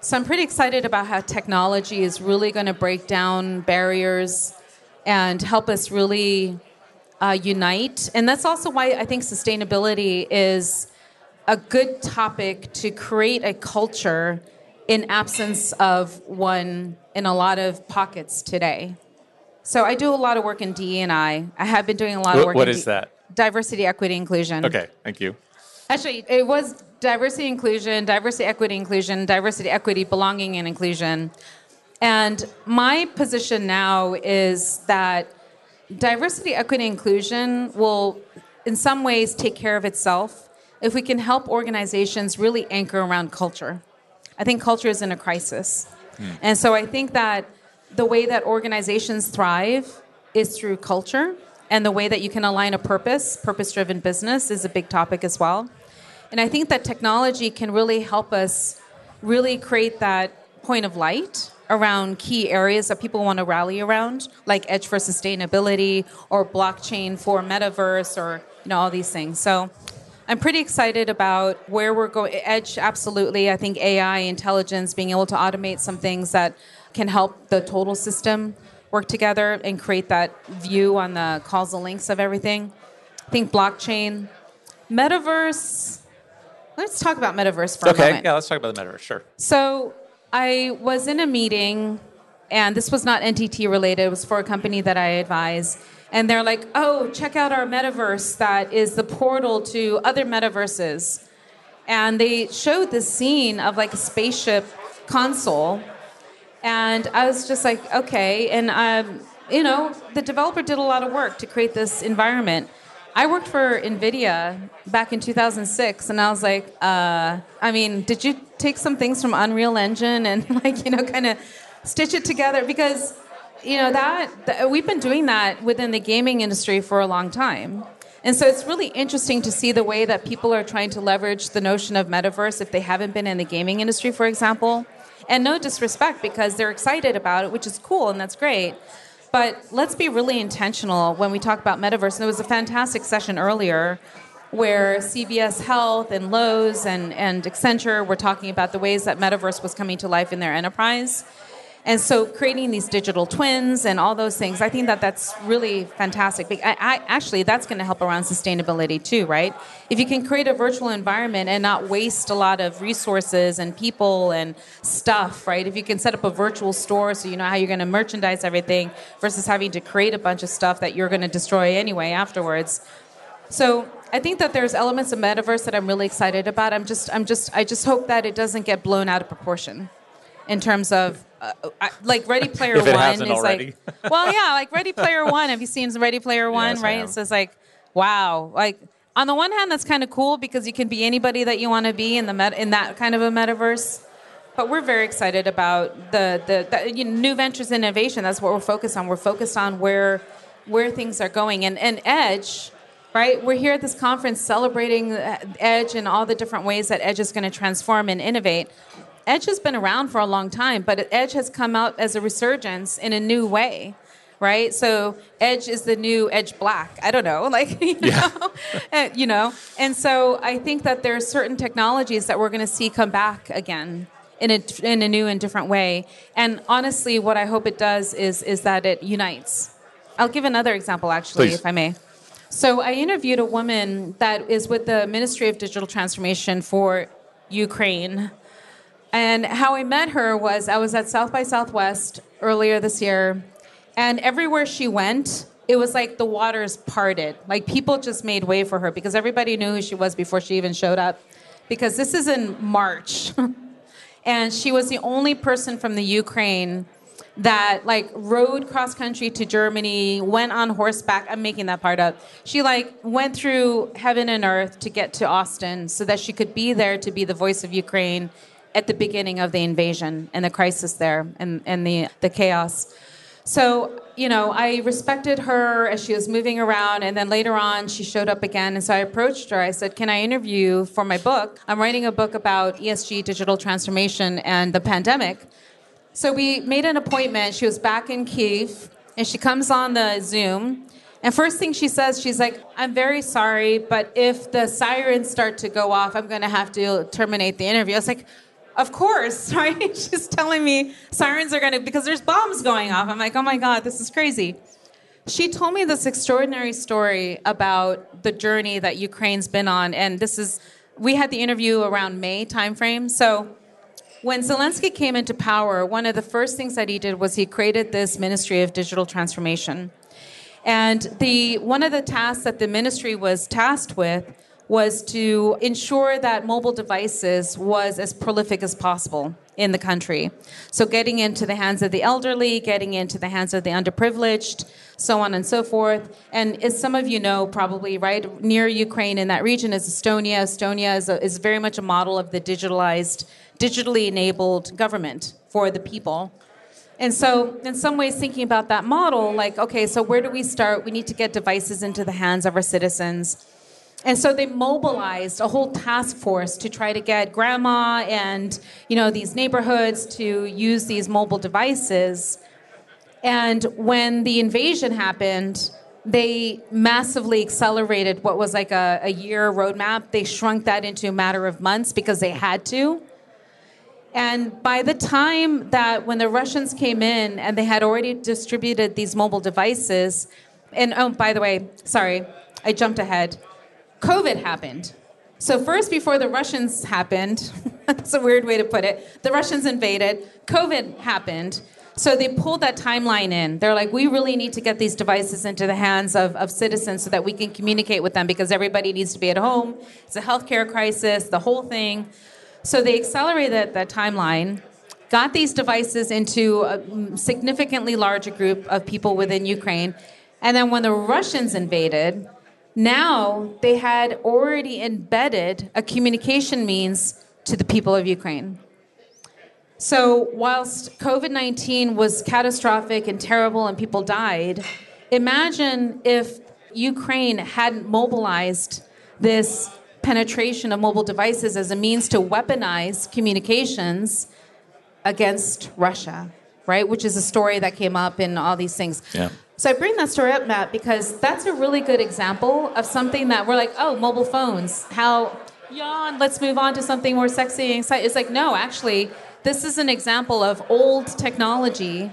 so I'm pretty excited about how technology is really going to break down barriers and help us really uh, unite. And that's also why I think sustainability is a good topic to create a culture in absence of one in a lot of pockets today. So I do a lot of work in DE and I. Have been doing a lot of work. what is D- that? Diversity, equity, inclusion. Okay, thank you. Actually, it was diversity, inclusion, diversity, equity, inclusion, diversity, equity, belonging, and inclusion. And my position now is that diversity, equity, inclusion will, in some ways, take care of itself if we can help organizations really anchor around culture. I think culture is in a crisis. Hmm. And so I think that the way that organizations thrive is through culture, and the way that you can align a purpose, purpose driven business, is a big topic as well. And I think that technology can really help us really create that point of light around key areas that people want to rally around, like Edge for Sustainability or blockchain for metaverse or you know all these things. So I'm pretty excited about where we're going. Edge, absolutely. I think AI, intelligence, being able to automate some things that can help the total system work together and create that view on the causal links of everything. I think blockchain, metaverse. Let's talk about metaverse for a moment. Okay, yeah, let's talk about the metaverse. Sure. So I was in a meeting, and this was not NTT related. It was for a company that I advise. And they're like, oh, check out our metaverse that is the portal to other metaverses. And they showed this scene of like a spaceship console. And I was just like, okay. And, um, you know, the developer did a lot of work to create this environment. I worked for NVIDIA back in 2006, and I was like, uh, I mean, did you take some things from Unreal Engine and, like, you know, kind of stitch it together? Because, you know, that, that we've been doing that within the gaming industry for a long time. And so it's really interesting to see the way that people are trying to leverage the notion of metaverse if they haven't been in the gaming industry, for example. And no disrespect because they're excited about it, which is cool and that's great. But let's be really intentional when we talk about metaverse. And there was a fantastic session earlier where CVS Health and Lowe's and, and Accenture were talking about the ways that metaverse was coming to life in their enterprise. And so creating these digital twins and all those things, I think that that's really fantastic. I, I actually that's going to help around sustainability too, right? If you can create a virtual environment and not waste a lot of resources and people and stuff, right? If you can set up a virtual store so you know how you're going to merchandise everything versus having to create a bunch of stuff that you're going to destroy anyway afterwards. So I think that there's elements of metaverse that I'm really excited about. I'm just, I'm just, I just hope that it doesn't get blown out of proportion in terms of uh, like Ready Player One is already. like, well, yeah, like Ready Player One. Have you seen Ready Player One? Yes, right? it's like, wow, like on the one hand, that's kind of cool because you can be anybody that you want to be in the met- in that kind of a metaverse. But we're very excited about the the, the you know, new ventures in innovation. That's what we're focused on. We're focused on where where things are going. And and Edge, right? We're here at this conference celebrating uh, Edge and all the different ways that Edge is going to transform and innovate. Edge has been around for a long time, but Edge has come out as a resurgence in a new way, right? So Edge is the new Edge Black. I don't know, like you know, Uh, you know. And so I think that there are certain technologies that we're going to see come back again in a in a new and different way. And honestly, what I hope it does is is that it unites. I'll give another example, actually, Please. if I may. So I interviewed a woman that is with the Ministry of Digital Transformation for Ukraine. And how I met her was I was at South by Southwest earlier this year, and everywhere she went, it was like the waters parted. Like people just made way for her because everybody knew who she was before she even showed up. Because this is in March, and she was the only person from the Ukraine that like rode cross country to Germany, went on horseback. I'm making that part up. She like went through heaven and earth to get to Austin so that she could be there to be the voice of Ukraine at the beginning of the invasion and the crisis there and, and the, the chaos. So, you know, I respected her as she was moving around, and then later on she showed up again. And so I approached her. I said, Can I interview you for my book? I'm writing a book about ESG digital transformation and the pandemic. So we made an appointment. She was back in Kiev, and she comes on the Zoom. And first thing she says, she's like, I'm very sorry, but if the sirens start to go off, I'm going to have to terminate the interview. I was like, of course, right? She's telling me sirens are going to, because there's bombs going off. I'm like, oh my God, this is crazy. She told me this extraordinary story about the journey that Ukraine's been on. And this is, we had the interview around May timeframe. So when Zelensky came into power, one of the first things that he did was he created this Ministry of Digital Transformation. And the one of the tasks that the ministry was tasked with was to ensure that mobile devices was as prolific as possible in the country. So getting into the hands of the elderly, getting into the hands of the underprivileged, so on and so forth. And as some of you know, probably right near Ukraine in that region is Estonia. Estonia is, a, is very much a model of the digitalized, digitally enabled government for the people. And so, in some ways, thinking about that model, like, okay, so where do we start? We need to get devices into the hands of our citizens. And so they mobilized a whole task force to try to get grandma and you know these neighborhoods to use these mobile devices. And when the invasion happened, they massively accelerated what was like a, a year roadmap. They shrunk that into a matter of months because they had to. And by the time that when the Russians came in and they had already distributed these mobile devices, and oh, by the way, sorry, I jumped ahead. COVID happened. So, first, before the Russians happened, that's a weird way to put it, the Russians invaded, COVID happened. So, they pulled that timeline in. They're like, we really need to get these devices into the hands of, of citizens so that we can communicate with them because everybody needs to be at home. It's a healthcare crisis, the whole thing. So, they accelerated that timeline, got these devices into a significantly larger group of people within Ukraine. And then, when the Russians invaded, now they had already embedded a communication means to the people of Ukraine. So, whilst COVID 19 was catastrophic and terrible and people died, imagine if Ukraine hadn't mobilized this penetration of mobile devices as a means to weaponize communications against Russia, right? Which is a story that came up in all these things. Yeah. So I bring that story up, Matt, because that's a really good example of something that we're like, oh, mobile phones. How yawn? Let's move on to something more sexy and exciting. It's like, no, actually, this is an example of old technology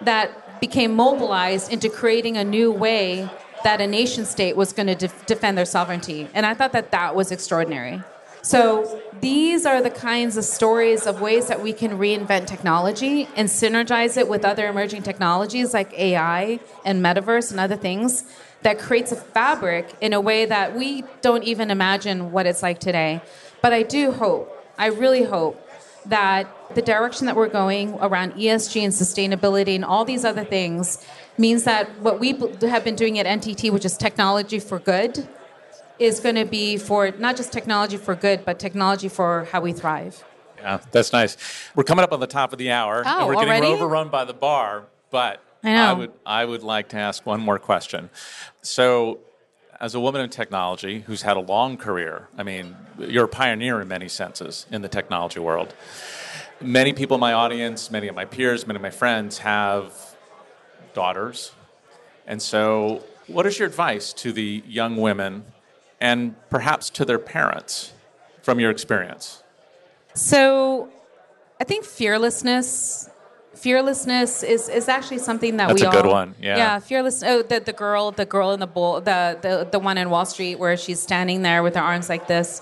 that became mobilized into creating a new way that a nation state was going to de- defend their sovereignty. And I thought that that was extraordinary. So these are the kinds of stories of ways that we can reinvent technology and synergize it with other emerging technologies like AI and metaverse and other things that creates a fabric in a way that we don't even imagine what it's like today. But I do hope, I really hope that the direction that we're going around ESG and sustainability and all these other things means that what we have been doing at NTT, which is technology for good, is going to be for not just technology for good, but technology for how we thrive. Yeah, that's nice. We're coming up on the top of the hour, oh, and we're getting already? overrun by the bar. But I. I would I would like to ask one more question. So, as a woman in technology who's had a long career, I mean, you're a pioneer in many senses in the technology world. Many people in my audience, many of my peers, many of my friends have daughters. And so, what is your advice to the young women and perhaps to their parents from your experience? So, I think fearlessness. Fearlessness is, is actually something that That's we all. That's a good one, yeah. Yeah, fearless. Oh, the, the girl, the girl in the bowl, the, the the one in Wall Street where she's standing there with her arms like this.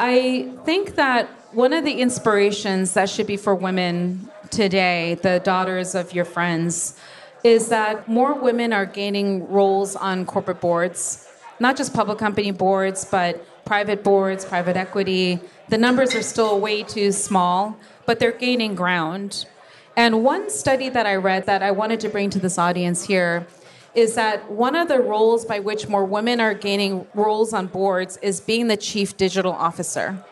I think that one of the inspirations that should be for women today, the daughters of your friends, is that more women are gaining roles on corporate boards, not just public company boards, but private boards, private equity. The numbers are still way too small, but they're gaining ground. And one study that I read that I wanted to bring to this audience here is that one of the roles by which more women are gaining roles on boards is being the chief digital officer.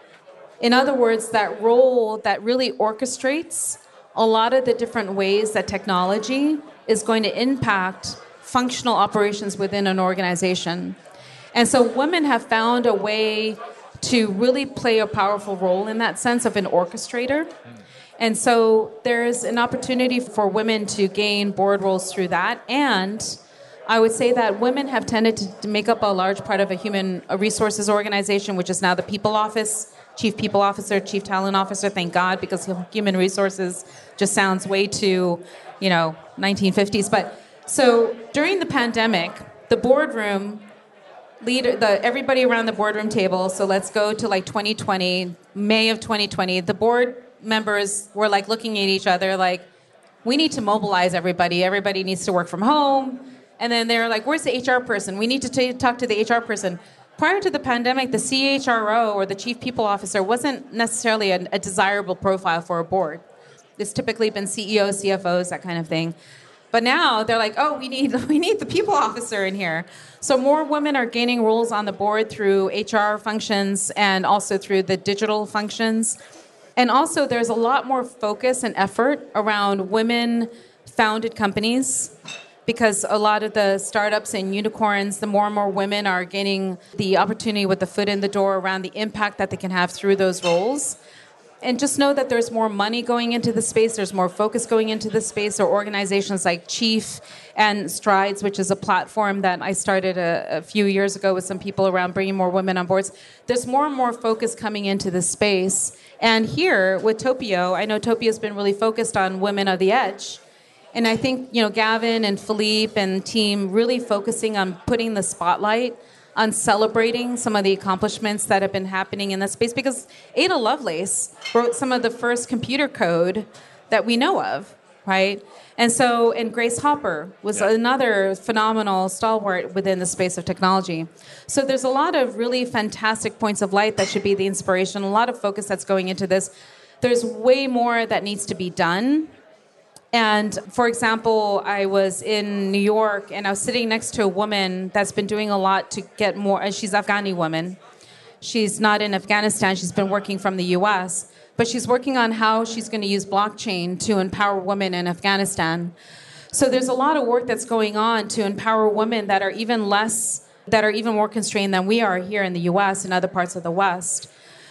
In other words, that role that really orchestrates a lot of the different ways that technology is going to impact functional operations within an organization. And so women have found a way to really play a powerful role in that sense of an orchestrator. And so there's an opportunity for women to gain board roles through that. And I would say that women have tended to make up a large part of a human resources organization, which is now the People Office, Chief People Officer, Chief Talent Officer. Thank God, because human resources just sounds way too, you know, 1950s. But so during the pandemic, the boardroom leader, the everybody around the boardroom table. So let's go to like 2020, May of 2020. The board members were like looking at each other, like, we need to mobilize everybody. Everybody needs to work from home. And then they're like, where's the HR person? We need to t- talk to the HR person. Prior to the pandemic, the CHRO or the chief people officer wasn't necessarily a, a desirable profile for a board. It's typically been CEOs, CFOs, that kind of thing. But now they're like, oh, we need we need the people officer in here. So more women are gaining roles on the board through HR functions and also through the digital functions. And also there's a lot more focus and effort around women founded companies because a lot of the startups and unicorns, the more and more women are gaining the opportunity with the foot in the door around the impact that they can have through those roles and just know that there's more money going into the space there's more focus going into the space. Or organizations like chief and strides which is a platform that i started a, a, few years ago with some people around bringing more women on boards. There's more and more focus coming into the space. And here with topio i know topio's been really focused on women of the edge. And i think you know gavin and philippe and team really focusing on putting the spotlight on celebrating some of the accomplishments that have been happening in this space because Ada Lovelace wrote some of the first computer code that we know of, right? And so, and Grace Hopper was yeah. another phenomenal stalwart within the space of technology. So there's a lot of really fantastic points of light that should be the inspiration, a lot of focus that's going into this. There's way more that needs to be done and for example, I was in New York and I was sitting next to a woman that's been doing a lot to get more, and she's Afghani woman. She's not in Afghanistan, she's been working from the US, but she's working on how she's going to use blockchain to empower women in Afghanistan. So there's a lot of work that's going on to empower women that are even less, that are even more constrained than we are here in the US and other parts of the West.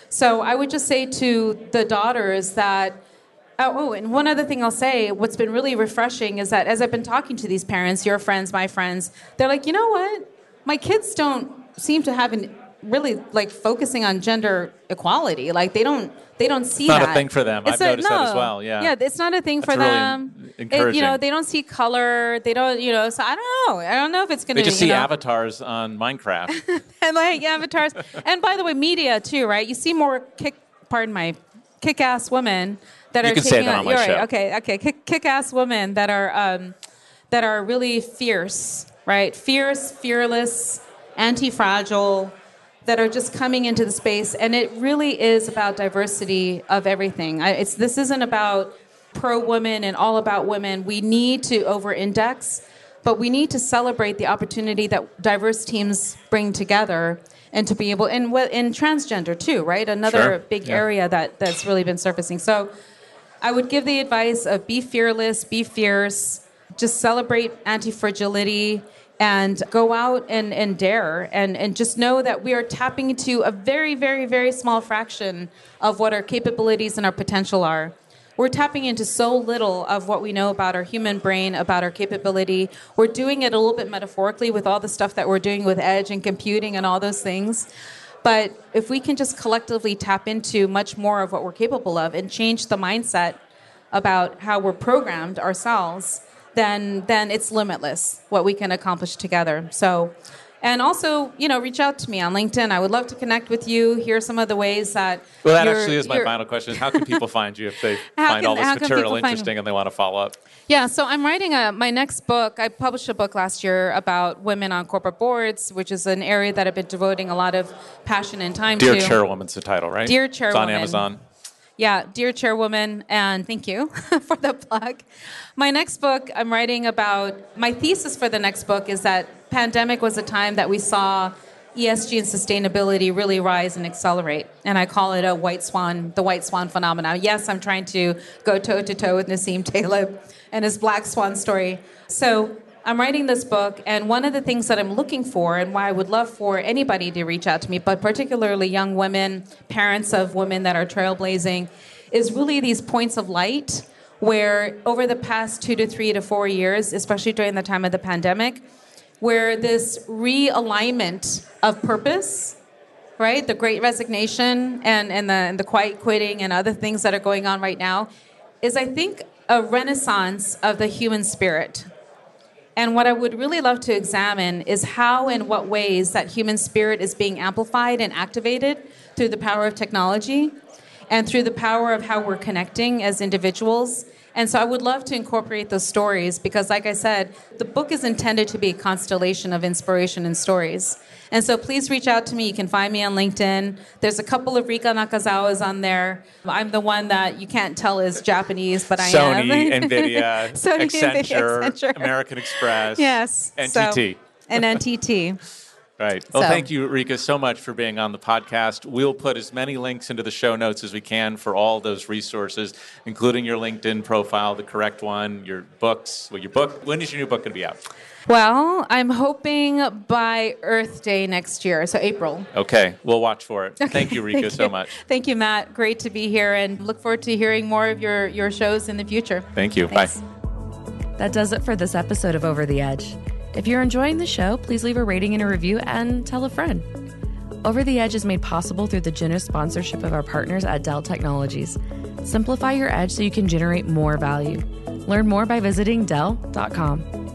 So I would just say to the daughters that Oh, oh, and one other thing I'll say, what's been really refreshing is that as I've been talking to these parents, your friends, my friends, they're like, you know what? My kids don't seem to have an really like focusing on gender equality. Like they don't they don't see not that. a thing for them. I've noticed that as well, yeah. yeah, it's not a thing That's for really them. It- you know, they don't see color. They don't, you know. So I don't know. I don't know if it's going to be. They just see know, avatars on Minecraft. and like avatars. and by the way, media too, right? You see more kick. Pardon my kick-ass women that You are can say taking that on- on right. Okay, okay, kick, kick-ass women that are um, that are really fierce, right? Fierce, fearless, anti-fragile. That are just coming into the space, and it really is about diversity of everything. I, it's this isn't about pro women and all about women. We need to over-index but we need to celebrate the opportunity that diverse teams bring together and to be able and in transgender too right another Sure. big Yeah. area that that's really been surfacing so i would give the advice of be fearless be fierce just celebrate anti-fragility and go out and, and dare and, and just know that we are tapping into a very very very small fraction of what our capabilities and our potential are we're tapping into so little of what we know about our human brain, about our capability. We're doing it a little bit metaphorically with all the stuff that we're doing with edge and computing and all those things. But if we can just collectively tap into much more of what we're capable of and change the mindset about how we're programmed ourselves, then then it's limitless what we can accomplish together. So and also, you know, reach out to me on LinkedIn. I would love to connect with you. Here are some of the ways that well, that actually is my final question. How can people find you if they find can- all this material interesting and they want to follow up? Yeah, so I'm writing a, my next book. I published a book last year about women on corporate boards, which is an area that I've been devoting a lot of passion and time to. Dear to. Chairwoman's the title, right? Dear It's on Amazon. Yeah, dear chairwoman, and thank you for the plug. My next book, I'm writing about my thesis for the next book is that pandemic was a time that we saw ESG and sustainability really rise and accelerate, and I call it a white swan, the white swan phenomenon. Yes, I'm trying to go toe to toe with Nassim Taleb and his black swan story. So I'm writing this book, and one of the things that I'm looking for, and why I would love for anybody to reach out to me, but particularly young women, parents of women that are trailblazing, is really these points of light where over the past two to three to four years, especially during the time of the pandemic, where this realignment of purpose right? The great resignation and, and, the, and the quiet quitting and other things that are going on right now is, I think, a renaissance of the human spirit. And what I would really love to examine is how and what ways that human spirit is being amplified and activated through the power of technology and through the power of how we're connecting as individuals. And so I would love to incorporate those stories because, like I said, the book is intended to be a constellation of inspiration and stories. And so please reach out to me. You can find me on LinkedIn. There's a couple of Rika Nakazawas on there. I'm the one that you can't tell is Japanese, but I Sony, am. NVIDIA, Sony, NVIDIA, Accenture, Accenture. American Express, Yes. NTT. So, and NTT. Right. Well, So- thank you, Rika, so much for being on the podcast. We'll put as many links into the show notes as we can for all those resources, including your LinkedIn profile, the correct one, your books. Well, your book. When is your new book going to be out? Well, I'm hoping by Earth Day next year, so April. Okay, we'll watch for it. Thank you, Rika, Thank so you. much. Thank you, Matt. Great to be here, and look forward to hearing more of your, your shows in the future. Thank you. Thanks. Bye. That does it for this episode of Over the Edge. If you're enjoying the show, please leave a rating and a review and tell a friend. Over the Edge is made possible through the generous sponsorship of our partners at Dell Technologies. Simplify your edge so you can generate more value. Learn more by visiting Dell.com.